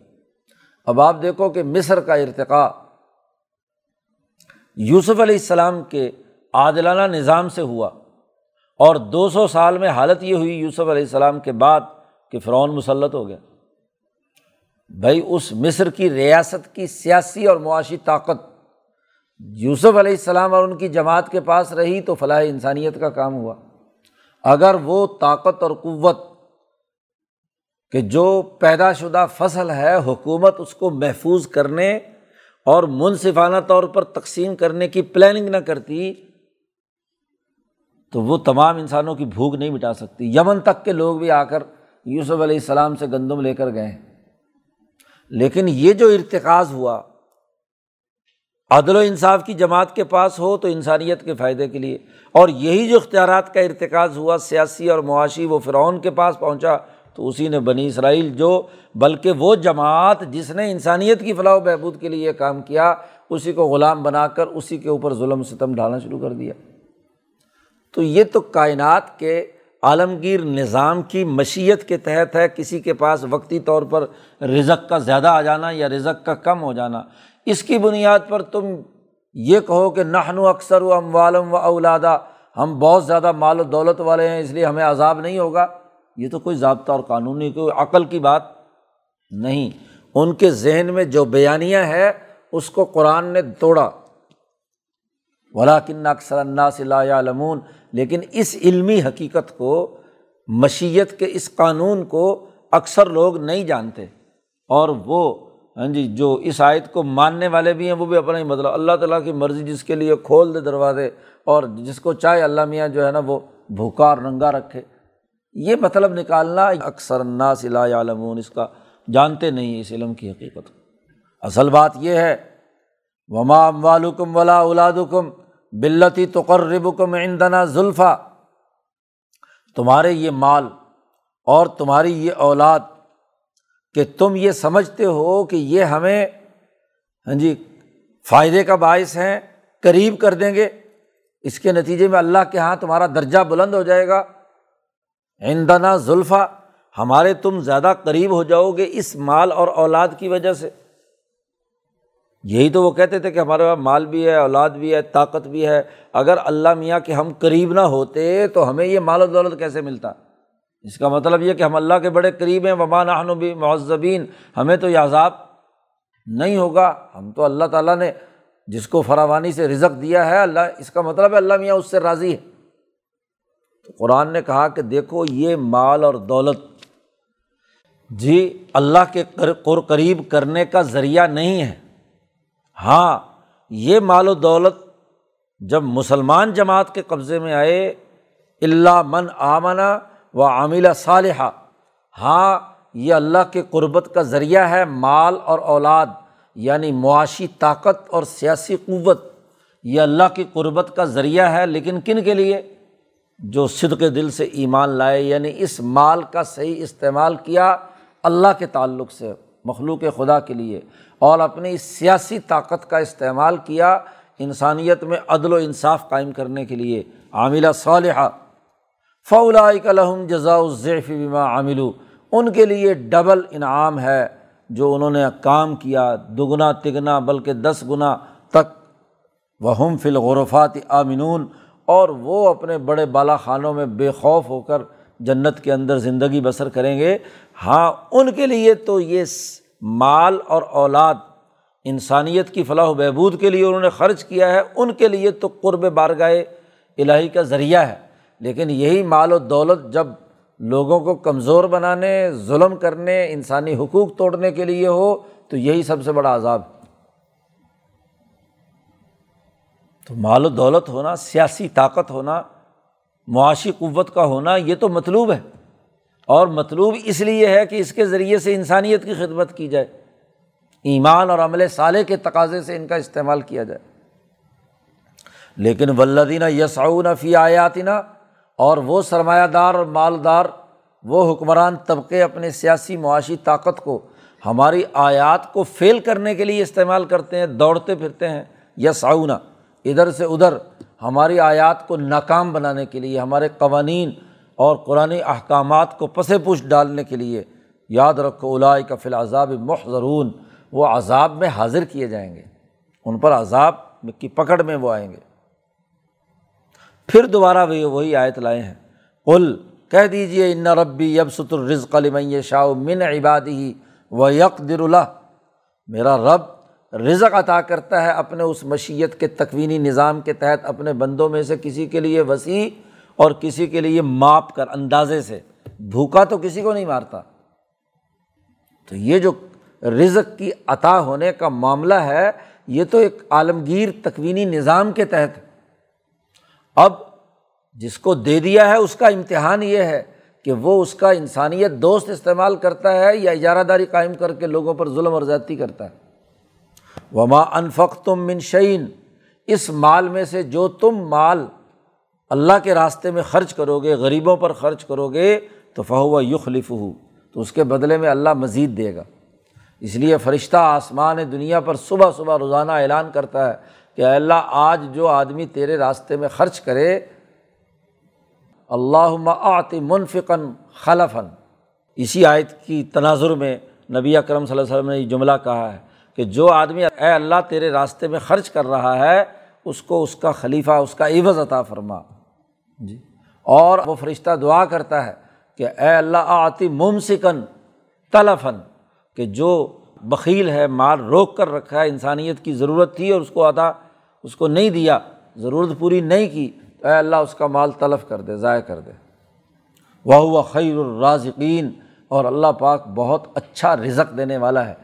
اب آپ دیکھو کہ مصر کا ارتقا یوسف علیہ السلام کے عادلانہ نظام سے ہوا اور دو سو سال میں حالت یہ ہوئی یوسف علیہ السلام کے بعد کہ فرعون مسلط ہو گیا۔ بھائی، اس مصر کی ریاست کی سیاسی اور معاشی طاقت یوسف علیہ السلام اور ان کی جماعت کے پاس رہی تو فلاح انسانیت کا کام ہوا۔ اگر وہ طاقت اور قوت کہ جو پیدا شدہ فصل ہے، حکومت اس کو محفوظ کرنے اور منصفانہ طور پر تقسیم کرنے کی پلاننگ نہ کرتی، تو وہ تمام انسانوں کی بھوک نہیں مٹا سکتی۔ یمن تک کے لوگ بھی آ کر یوسف علیہ السلام سے گندم لے کر گئے۔ لیکن یہ جو ارتقاض ہوا، عدل و انصاف کی جماعت کے پاس ہو تو انسانیت کے فائدے کے لیے۔ اور یہی جو اختیارات کا ارتقاض ہوا، سیاسی اور معاشی، وہ فرعون کے پاس پہنچا تو اسی نے بنی اسرائیل جو، بلکہ وہ جماعت جس نے انسانیت کی فلاح و بہبود کے لیے کام کیا، اسی کو غلام بنا کر اسی کے اوپر ظلم ستم ڈالنا شروع کر دیا۔ تو یہ تو کائنات کے عالمگیر نظام کی مشیت کے تحت ہے کسی کے پاس وقتی طور پر رزق کا زیادہ آ جانا یا رزق کا کم ہو جانا۔ اس کی بنیاد پر تم یہ کہو کہ نہن و اکثر و ام والم و اولادا، ہم بہت زیادہ مال و دولت والے ہیں، اس لیے ہمیں عذاب نہیں ہوگا۔ یہ تو کوئی ضابطہ اور قانونی، کوئی عقل کی بات نہیں۔ ان کے ذہن میں جو بیانیہ ہے اس کو قرآن نے توڑا۔ ولاکن اکثر اللہ صلاح لمون لیکن اس علمی حقیقت کو، مشیت کے اس قانون کو اکثر لوگ نہیں جانتے۔ اور وہ ہاں جی جو اس آیت کو ماننے والے بھی ہیں، وہ بھی اپنا ہی مطلب۔ اللہ تعالیٰ کی مرضی جس کے لیے کھول دے دروازے، اور جس کو چاہے اللہ میاں جو ہے نا، وہ بھوکا اور ننگا رکھے۔ یہ مطلب نکالنا اکثر الناس لا عالمون اس کا جانتے نہیں اس علم کی حقیقت۔ اصل بات یہ ہے، وما والم ولا اولادکم بلتی تقرب کم ایندنا زلفا، تمہارے یہ مال اور تمہاری یہ اولاد، کہ تم یہ سمجھتے ہو کہ یہ ہمیں ہاں جی فائدے کا باعث ہیں، قریب کر دیں گے۔ اس کے نتیجے میں اللہ کے یہاں تمہارا درجہ بلند ہو جائے گا۔ ایندنا زلفا، ہمارے تم زیادہ قریب ہو جاؤ گے اس مال اور اولاد کی وجہ سے۔ یہی تو وہ کہتے تھے کہ ہمارے پاس مال بھی ہے، اولاد بھی ہے، طاقت بھی ہے۔ اگر اللہ میاں کہ ہم قریب نہ ہوتے تو ہمیں یہ مال و دولت کیسے ملتا؟ اس کا مطلب یہ کہ ہم اللہ کے بڑے قریب ہیں وبان بھی مہذبین ہمیں تو یہ عذاب نہیں ہوگا۔ ہم تو اللہ تعالیٰ نے جس کو فراوانی سے رزق دیا ہے، اللہ، اس کا مطلب ہے اللہ میاں اس سے راضی ہے۔ تو قرآن نے کہا کہ دیکھو، یہ مال اور دولت جی اللہ کے قریب کرنے کا ذریعہ نہیں ہے۔ ہاں یہ مال و دولت جب مسلمان جماعت کے قبضے میں آئے اللہ من آمنا و عاملہ صالحہ ہاں یہ اللہ کے قربت کا ذریعہ ہے مال اور اولاد یعنی معاشی طاقت اور سیاسی قوت۔ یہ اللہ کی قربت کا ذریعہ ہے، لیکن کن کے لیے؟ جو صدق دل سے ایمان لائے یعنی اس مال کا صحیح استعمال کیا اللہ کے تعلق سے، مخلوق خدا کے لیے۔ اور اپنی اس سیاسی طاقت کا استعمال کیا انسانیت میں عدل و انصاف قائم کرنے کے لیے۔ عاملہ صالحہ۔ فولا لحم جزا الضیف بما عامل ان کے لیے ڈبل انعام ہے جو انہوں نے کام کیا۔ دگنا تگنا بلکہ دس گنا تک۔ وہ فل غرفات آمنون۔ اور وہ اپنے بڑے بالا خانوں میں بے خوف ہو کر جنت کے اندر زندگی بسر کریں گے۔ ہاں ان کے لیے تو یہ مال اور اولاد، انسانیت کی فلاح و بہبود کے لیے انہوں نے خرچ کیا ہے، ان کے لیے تو قرب بارگاہ الہی کا ذریعہ ہے۔ لیکن یہی مال و دولت جب لوگوں کو کمزور بنانے، ظلم کرنے، انسانی حقوق توڑنے کے لیے ہو، تو یہی سب سے بڑا عذاب ہے۔ تو مال و دولت ہونا، سیاسی طاقت ہونا، معاشی قوت کا ہونا، یہ تو مطلوب ہے۔ اور مطلوب اس لیے ہے کہ اس کے ذریعے سے انسانیت کی خدمت کی جائے، ایمان اور عمل صالح کے تقاضے سے ان کا استعمال کیا جائے۔ لیکن ولدینہ یسعون فی آیاتینہ اور وہ سرمایہ دار اور مالدار، وہ حکمران طبقے اپنے سیاسی معاشی طاقت کو ہماری آیات کو فیل کرنے کے لیے استعمال کرتے ہیں، دوڑتے پھرتے ہیں۔ یسعونہ ادھر سے ادھر، ہماری آیات کو ناکام بنانے کے لیے، ہمارے قوانین اور قرآن احکامات کو پس پوش ڈالنے کے لیے یاد رکھو الائی کا فی العذاب محضرون، وہ عذاب میں حاضر کیے جائیں گے۔ ان پر عذاب کی پکڑ میں وہ آئیں گے۔ پھر دوبارہ وہی وہی آیت لائے ہیں۔ قل، کہہ دیجیے ان ربی یب ست الرزق علم شاہ من عبادی و یک در اللہ میرا رب رزق عطا کرتا ہے اپنے اس مشیت کے تکوینی نظام کے تحت اپنے بندوں میں سے کسی کے لیے وسیع اور کسی کے لیے ماپ کر اندازے سے۔ بھوکا تو کسی کو نہیں مارتا۔ تو یہ جو رزق کی عطا ہونے کا معاملہ ہے، یہ تو ایک عالمگیر تکوینی نظام کے تحت۔ اب جس کو دے دیا ہے، اس کا امتحان یہ ہے کہ وہ اس کا انسانیت دوست استعمال کرتا ہے یا اجارہ داری قائم کر کے لوگوں پر ظلم اور زیادتی کرتا ہے۔ وما انفق تم منشین اس مال میں سے جو تم مال اللہ کے راستے میں خرچ کرو گے غریبوں پر خرچ کرو گے تو فہو یخلف ہو تو اس کے بدلے میں اللہ مزید دے گا۔ اس لیے فرشتہ آسمان دنیا پر صبح صبح روزانہ اعلان کرتا ہے کہ اللہ، آج جو آدمی تیرے راستے میں خرچ کرے اللہ آت منفقن خلفن اسی آیت کی تناظر میں نبی اکرم صلی اللہ علیہ وسلم نے یہ جملہ کہا ہے کہ جو آدمی اے اللہ تیرے راستے میں خرچ کر رہا ہے، اس کو اس کا خلیفہ، اس کا عوض عطا فرما۔ جی۔ اور وہ فرشتہ دعا کرتا ہے کہ اے اللہ آتی ممسکن تلفن کہ جو بخیل ہے، مال روک کر رکھا ہے، انسانیت کی ضرورت تھی اور اس کو عطا، اس کو نہیں دیا، ضرورت پوری نہیں کی تو اے اللہ اس کا مال تلف کر دے، ضائع کر دے۔ وہ ہوا خیر الرازقین۔ اور اللہ پاک بہت اچھا رزق دینے والا ہے۔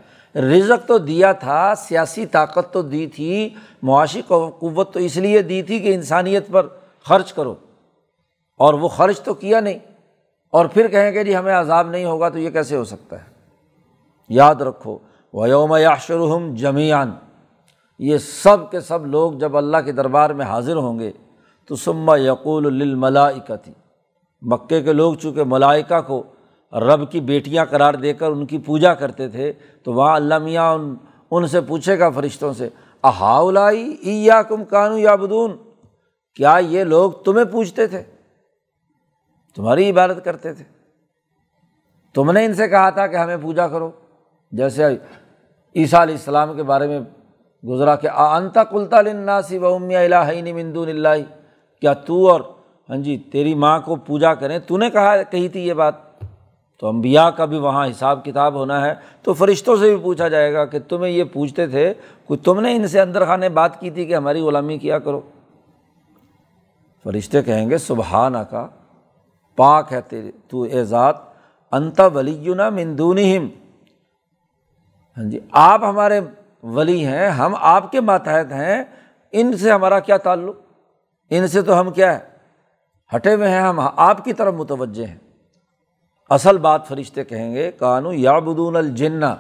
رزق تو دیا تھا، سیاسی طاقت تو دی تھی، معاشی قوت تو اس لیے دی تھی کہ انسانیت پر خرچ کرو۔ اور وہ خرچ تو کیا نہیں۔ اور پھر کہیں کہ جی ہمیں عذاب نہیں ہوگا تو یہ کیسے ہو سکتا ہے؟ یاد رکھو ویوم یاشرحم جمیان یہ سب کے سب لوگ جب اللہ کے دربار میں حاضر ہوں گے، تو سما یقول الملائکتی مکے کے لوگ چونکہ ملائکہ کو رب کی بیٹیاں قرار دے کر ان کی پوجا کرتے تھے، تو وہاں اللہ میاں ان ان سے پوچھے گا فرشتوں سے، اہاؤلائی ای یا کم کانو یا بدون کیا یہ لوگ تمہیں پوچھتے تھے؟ تمہاری عبادت کرتے تھے۔ تم نے ان سے کہا تھا کہ ہمیں پوجا کرو۔ جیسے عیسیٰ علیہ السلام کے بارے میں گزرا کہ انتا کلتا لناسی و امیہ الہین مندون اللہ۔ کیا تو اور ہاں جی تیری ماں کو پوجا کریں۔ تو نے کہا، کہی تھی یہ بات۔ تو امبیا کا بھی وہاں حساب کتاب ہونا ہے۔ تو فرشتوں سے بھی پوچھا جائے گا کہ تمہیں یہ پوچھتے تھے کوئی تم نے ان سے اندر خانے بات کی تھی کہ ہماری غلامی کیا کرو؟ فرشتے کہیں گے سبحان کا پاک ہے تیرے تو اے ذات، انت ولی مندون ہاں جی آپ ہمارے ولی ہیں، ہم آپ کے ماتحت ہیں، ان سے ہمارا کیا تعلق؟ ان سے تو ہم کیا ہے ہٹے ہوئے ہیں ہم، آپ کی طرف متوجہ ہیں۔ اصل بات فرشتے کہیں گے، کانو یا بدون الجنا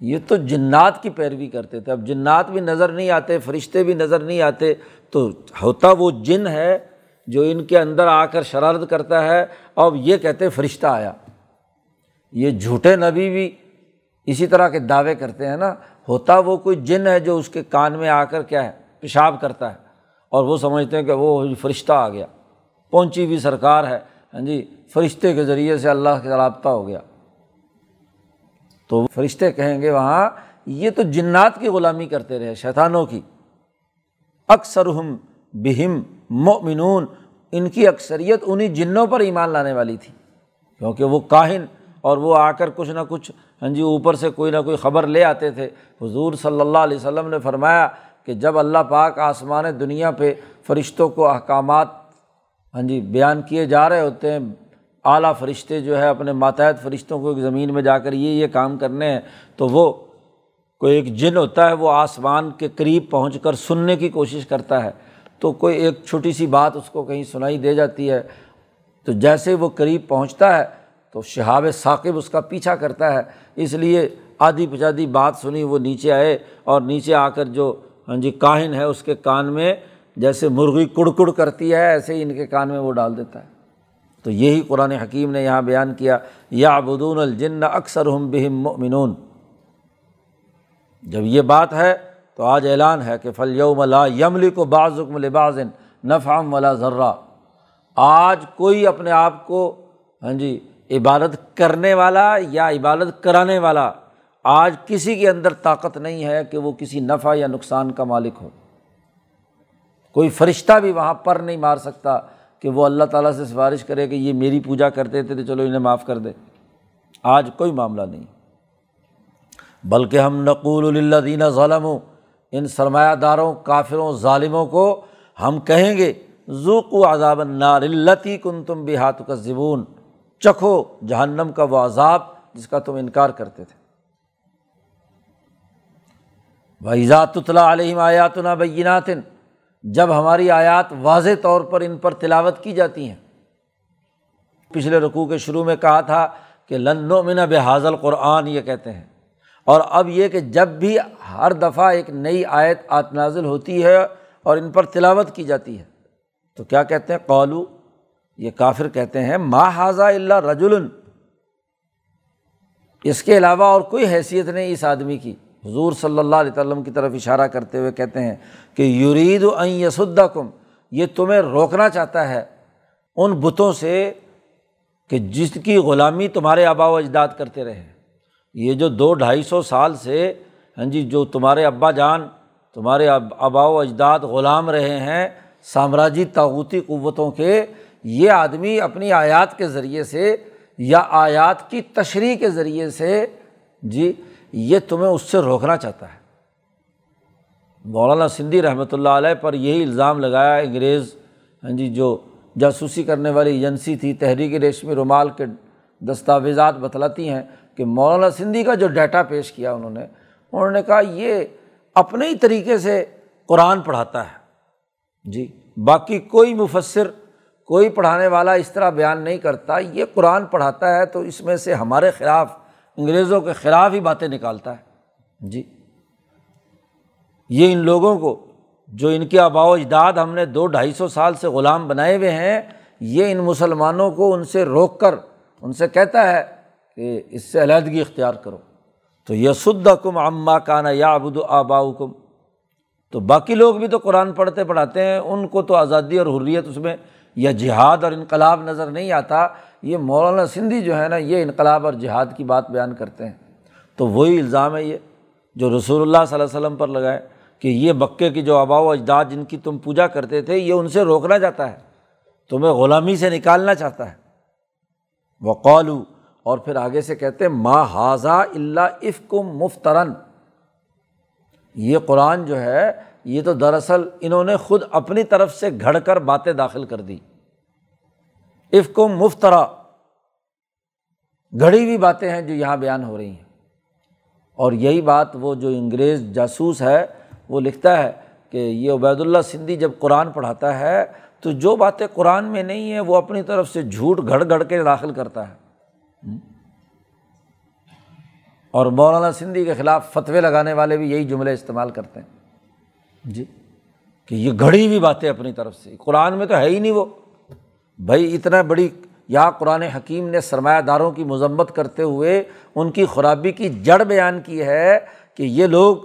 یہ تو جنات کی پیروی کرتے تھے۔ اب جنات بھی نظر نہیں آتے، فرشتے بھی نظر نہیں آتے، تو ہوتا وہ جن ہے جو ان کے اندر آ کر شرارت کرتا ہے اور یہ کہتے فرشتہ آیا۔ یہ جھوٹے نبی بھی اسی طرح کے دعوے کرتے ہیں نا، ہوتا وہ کوئی جن ہے جو اس کے کان میں آ کر کیا ہے، پیشاب کرتا ہے۔ اور وہ سمجھتے ہیں کہ وہ فرشتہ آ گیا۔ پہنچی ہوئی سرکار ہے۔ ہاں جی فرشتے کے ذریعے سے اللہ کا رابطہ ہو گیا۔ تو فرشتے کہیں گے وہاں، یہ تو جنات کی غلامی کرتے رہے، شیطانوں کی۔ اکثر ہم بہم مومنون ان کی اکثریت انہیں جنوں پر ایمان لانے والی تھی۔ کیونکہ وہ کاہن اور وہ آ کر کچھ نہ کچھ ہاں جی اوپر سے کوئی نہ کوئی خبر لے آتے تھے۔ حضور صلی اللہ علیہ وسلم نے فرمایا کہ جب اللہ پاک آسمان دنیا پہ فرشتوں کو احکامات ہاں جی بیان کیے جا رہے ہوتے ہیں، اعلیٰ فرشتے جو ہے اپنے ماتحت فرشتوں کو زمین میں جا کر یہ یہ کام کرنے ہیں، تو وہ کوئی ایک جن ہوتا ہے، وہ آسمان کے قریب پہنچ کر سننے کی کوشش کرتا ہے۔ تو کوئی ایک چھوٹی سی بات اس کو کہیں سنائی دے جاتی ہے۔ تو جیسے وہ قریب پہنچتا ہے تو شہاب ثاقب اس کا پیچھا کرتا ہے۔ اس لیے آدھی پچادی بات سنی وہ نیچے آئے اور نیچے آ کر جو ہاں جی کاہن ہے اس کے کان میں جیسے مرغی کڑ کڑ کرتی ہے، ایسے ہی ان کے کان میں وہ ڈال دیتا ہے۔ تو یہی قرآن حکیم نے یہاں بیان کیا یا بدون الجن اکثر ہم بہم مؤمنون۔ جب یہ بات ہے تو آج اعلان ہے کہ فل یوم لا یملی کو بعض حکم لباظن نفام ولا ذرہ آج کوئی اپنے آپ کو ہاں جی عبادت کرنے والا یا عبادت کرانے والا آج کسی کے اندر طاقت نہیں ہے کہ وہ کسی نفع یا نقصان کا مالک ہو۔ کوئی فرشتہ بھی وہاں پر نہیں مار سکتا کہ وہ اللہ تعالیٰ سے سفارش کرے کہ یہ میری پوجا کرتے تھے تو چلو انہیں معاف کر دے۔ آج کوئی معاملہ نہیں۔ بلکہ ہم نقول اللہ دینہ ظالم ان سرمایہ داروں، کافروں، ظالموں کو ہم کہیں گے ذوق و عذاب النار التی کن تم بحات کا زبون چکھو جہنم کا وہ عذاب جس کا تم انکار کرتے تھے۔ بھائی علیہم آیات نا بیناتن جب ہماری آیات واضح طور پر ان پر تلاوت کی جاتی ہیں۔ پچھلے رقوع کے شروع میں کہا تھا کہ لن و من بحاظل قرآن یہ کہتے ہیں۔ اور اب یہ کہ جب بھی ہر دفعہ ایک نئی آیت آت نازل ہوتی ہے اور ان پر تلاوت کی جاتی ہے، تو کیا کہتے ہیں؟ قولو یہ کافر کہتے ہیں، ما حاضہ اللہ رجول اس کے علاوہ اور کوئی حیثیت نہیں اس آدمی کی۔ حضور صلی اللہ علیہ وسلم کی طرف اشارہ کرتے ہوئے کہتے ہیں کہ یورید و یسدہ کم یہ تمہیں روکنا چاہتا ہے ان بتوں سے کہ جس کی غلامی تمہارے آبا و اجداد کرتے رہے۔ یہ جو دو ڈھائی سو سال سے ہاں جی جو تمہارے ابا جان، تمہارے آبا و اجداد غلام رہے ہیں سامراجی طاوتی قوتوں کے، یہ آدمی اپنی آیات کے ذریعے سے یا آیات کی تشریح کے ذریعے سے جی یہ تمہیں اس سے روکنا چاہتا ہے۔ مولانا سندھی رحمۃ اللہ علیہ پر یہی الزام لگایا انگریز ہاں جی جو جاسوسی کرنے والی ایجنسی تھی، تحریک ریشمی رومال کے دستاویزات بتلاتی ہیں۔ کہ مولانا سندھی کا جو ڈیٹا پیش کیا انہوں نے انہوں نے کہا یہ اپنے ہی طریقے سے قرآن پڑھاتا ہے۔ جی باقی کوئی مفصر کوئی پڑھانے والا اس طرح بیان نہیں کرتا، یہ قرآن پڑھاتا ہے تو اس میں سے ہمارے خلاف، انگریزوں کے خلاف ہی باتیں نکالتا ہے۔ جی یہ ان لوگوں کو، جو ان کے آبا و اجداد ہم نے دو ڈھائی سو سال سے غلام بنائے ہوئے ہیں، یہ ان مسلمانوں کو ان سے روک کر، ان سے کہتا ہے کہ اس سے علیحدگی اختیار کرو۔ تو یسد کم اماں کانا یا ابود آبا کم تو باقی لوگ بھی تو قرآن پڑھتے پڑھاتے ہیں، ان کو تو آزادی اور حریت اس میں یا جہاد اور انقلاب نظر نہیں آتا۔ یہ مولانا سندھی جو ہے نا، یہ انقلاب اور جہاد کی بات بیان کرتے ہیں۔ تو وہی الزام ہے یہ جو رسول اللہ صلی اللہ علیہ وسلم پر لگائے کہ یہ مکے کی جو آبا و اجداد جن کی تم پوجا کرتے تھے، یہ ان سے روکنا جاتا ہے۔ تمہیں غلامی سے نکالنا چاہتا ہے۔ وہ قولو اور پھر آگے سے کہتے ماں حاضہ اللہ افکم مفترن یہ قرآن جو ہے، یہ تو دراصل انہوں نے خود اپنی طرف سے گھڑ کر باتیں داخل کر دی افکم مفترا۔ گھڑی ہوئی باتیں ہیں جو یہاں بیان ہو رہی ہیں۔ اور یہی بات وہ جو انگریز جاسوس ہے، وہ لکھتا ہے کہ یہ عبید اللہ سندھی جب قرآن پڑھاتا ہے، تو جو باتیں قرآن میں نہیں ہیں، وہ اپنی طرف سے جھوٹ گھڑ گھڑ کے داخل کرتا ہے۔ اور مولانا سندھی کے خلاف فتوے لگانے والے بھی یہی جملے استعمال کرتے ہیں۔ جی۔ کہ یہ گھڑی ہوئی باتیں اپنی طرف سے۔ قرآن میں تو ہے ہی نہیں وہ۔ بھائی اتنا بڑی یا قرآن حکیم نے سرمایہ داروں کی مذمت کرتے ہوئے ان کی خرابی کی جڑ بیان کی ہے کہ یہ لوگ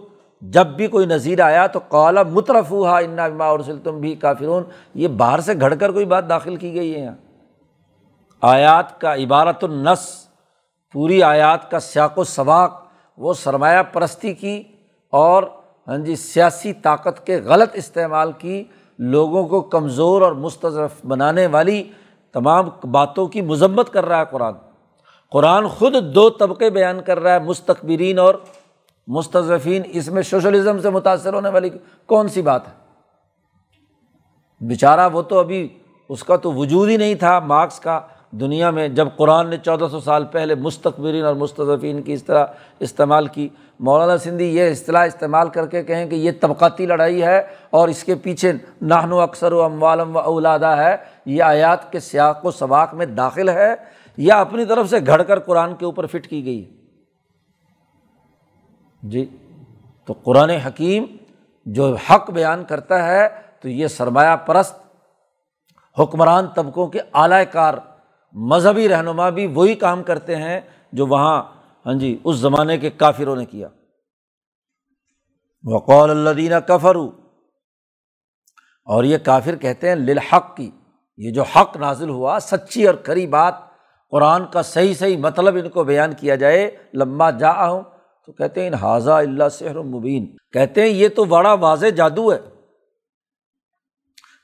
جب بھی کوئی نظیر آیا تو قالا مترف ہوا انا ارسل تم بھی کافرون۔ یہ باہر سے گھڑ کر کوئی بات داخل کی گئی ہے یہاں۔ آیات کا عبارت النس پوری آیات کا سیاق و سباق، وہ سرمایہ پرستی کی اور ہاں جی سیاسی طاقت کے غلط استعمال کی لوگوں کو کمزور اور مستضرف بنانے والی تمام باتوں کی مذمت کر رہا ہے قرآن۔ قرآن خود دو طبقے بیان کر رہا ہے مستقبرین اور مستضفین اس میں سوشلزم سے متاثر ہونے والی کون سی بات ہے؟ بیچارہ وہ تو ابھی اس کا تو وجود ہی نہیں تھا، مارکس کا دنیا میں جب قرآن نے چودہ سو سال پہلے مستقبرین اور مستضفین کی اس طرح استعمال کی، مولانا سندھی یہ اصطلاح استعمال کر کے کہیں کہ یہ طبقاتی لڑائی ہے اور اس کے پیچھے نہن و اکثر و اموالم و اولادہ ہے، یہ آیات کے سیاق و سباق میں داخل ہے یا اپنی طرف سے گھڑ کر قرآن کے اوپر فٹ کی گئی جی تو قرآن حکیم جو حق بیان کرتا ہے تو یہ سرمایہ پرست حکمران طبقوں کے اعلی کار مذہبی رہنما بھی وہی کام کرتے ہیں جو وہاں ہاں جی اس زمانے کے کافروں نے کیا۔ وقول اللہ دینا کفرو اور یہ کافر کہتے ہیں، للحق کی یہ جو حق نازل ہوا، سچی اور کری بات، قرآن کا صحیح صحیح مطلب ان کو بیان کیا جائے لمبا جا ہوں تو کہتے ہیں حاضہ اللہ سحر مبین کہتے ہیں، یہ تو بڑا واضح جادو ہے۔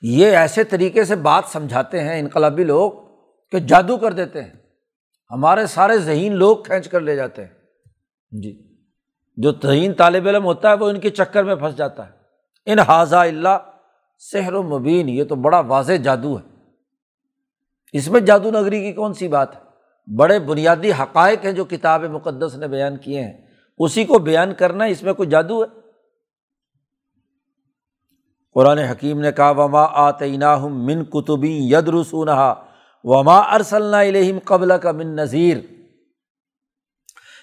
یہ ایسے طریقے سے بات سمجھاتے ہیں، انقلابی لوگ کہ جادو کر دیتے ہیں۔ ہمارے سارے ذہین لوگ کھینچ کر لے جاتے ہیں۔ جی۔ جو ذہین طالب علم ہوتا ہے وہ ان کے چکر میں پھنس جاتا ہے۔ ان حاضہ اللہ سحر و مبین، یہ تو بڑا واضح جادو ہے۔ اس میں جادو نگری کی کون سی بات ہے؟ بڑے بنیادی حقائق ہیں جو کتاب مقدس نے بیان کیے ہیں۔ اسی کو بیان کرنا اس میں کوئی جادو ہے؟ قرآن حکیم نے کہا، وما آتعینہ من کتبی ید رسون وما ارسل الہم قبل کا من نذیر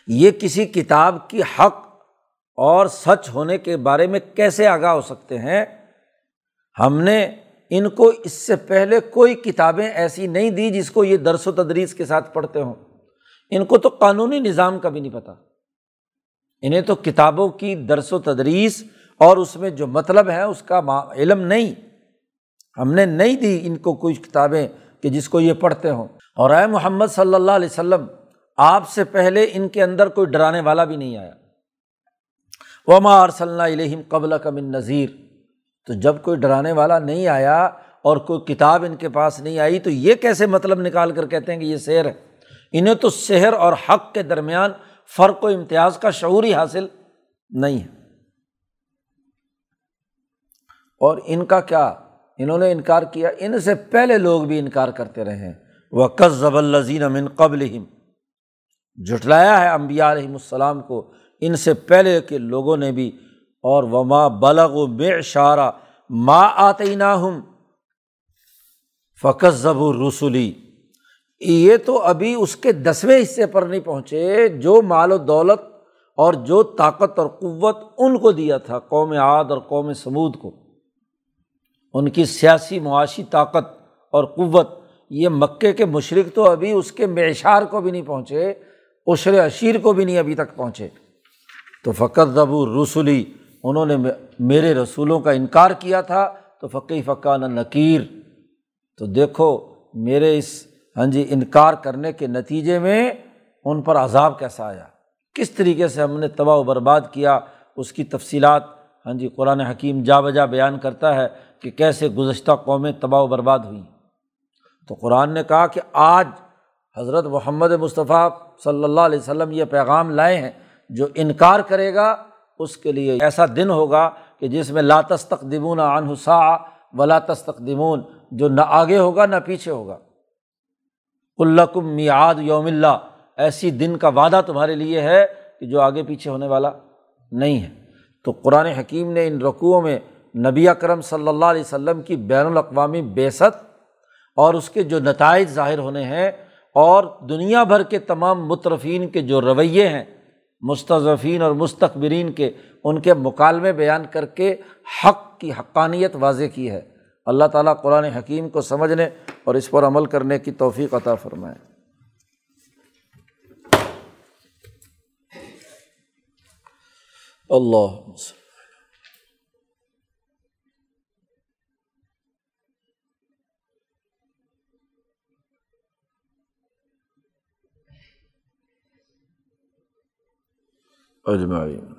یہ کسی کتاب کی حق اور سچ ہونے کے بارے میں کیسے آگاہ ہو سکتے ہیں؟ ہم نے ان کو اس سے پہلے کوئی کتابیں ایسی نہیں دی جس کو یہ درس و تدریس کے ساتھ پڑھتے ہوں۔ ان کو تو قانونی نظام کا بھی نہیں پتہ انہیں تو کتابوں کی درس و تدریس اور اس میں جو مطلب ہے اس کا علم نہیں۔ ہم نے نہیں دی ان کو کوئی کتابیں کہ جس کو یہ پڑھتے ہوں۔ اور اے محمد صلی اللہ علیہ وسلم، آپ سے پہلے ان کے اندر کوئی ڈرانے والا بھی نہیں آیا۔ وما صلی اللہ علیہم قبل کا من نذیر تو جب کوئی ڈرانے والا نہیں آیا اور کوئی کتاب ان کے پاس نہیں آئی، تو یہ کیسے مطلب نکال کر کہتے ہیں کہ یہ سحر ہے؟ انہیں تو شہر اور حق کے درمیان فرق و امتیاز کا شعور ہی حاصل نہیں ہے۔ اور ان کا کیا انہوں نے انکار کیا، ان سے پہلے لوگ بھی انکار کرتے رہے ہیں۔ وہ قزب الزین امن قبل جٹلایا ہے امبیا علیہم السلام کو ان سے پہلے کے لوگوں نے بھی۔ اور وما بلغ و بے اشارہ ماں آتے نہ ہوں فقط ضب رسولی یہ تو ابھی اس کے دسویں حصے پر نہیں پہنچے، جو مال و دولت اور جو طاقت اور قوت ان کو دیا تھا، قوم عاد اور قوم سمود کو۔ ان کی سیاسی معاشی طاقت اور قوت، یہ مکے کے مشرق تو ابھی اس کے معشار کو بھی نہیں پہنچے، عشر عشیر کو بھی نہیں ابھی تک پہنچے۔ تو فقط ضبو رسولی انہوں نے میرے رسولوں کا انکار کیا تھا۔ تو فقی فقہ نہ نکیر تو دیکھو، میرے اس ہاں جی انکار کرنے کے نتیجے میں ان پر عذاب کیسا آیا؟ کس طریقے سے ہم نے تباہ و برباد کیا؟ اس کی تفصیلات ہاں جی قرآن حکیم جا بجا بیان کرتا ہے۔ کہ کیسے گزشتہ قومیں تباہ و برباد ہوئیں۔ تو قرآن نے کہا کہ آج حضرت محمد مصطفیٰ صلی اللہ علیہ وسلم یہ پیغام لائے ہیں، جو انکار کرے گا، اس کے لیے ایسا دن ہوگا کہ جس میں لا تستقدمون عن حسا ولا تستقدمون، جو نہ آگے ہوگا نہ پیچھے ہوگا۔ الکم میعاد یوم اللہ، ایسی دن کا وعدہ تمہارے لیے ہے کہ جو آگے پیچھے ہونے والا نہیں ہے۔ تو قرآن حکیم نے ان رقوؤں میں نبی اکرم صلی اللہ علیہ وسلم کی بین الاقوامی بیست اور اس کے جو نتائج ظاہر ہونے ہیں اور دنیا بھر کے تمام مترفین کے جو رویے ہیں مستضفین اور مستقبرین کے، ان کے مکالمے بیان کر کے حق کی حقانیت واضح کی ہے۔ اللہ تعالیٰ قرآن حکیم کو سمجھنے اور اس پر عمل کرنے کی توفیق عطا فرمائے۔ اللہ اجمعین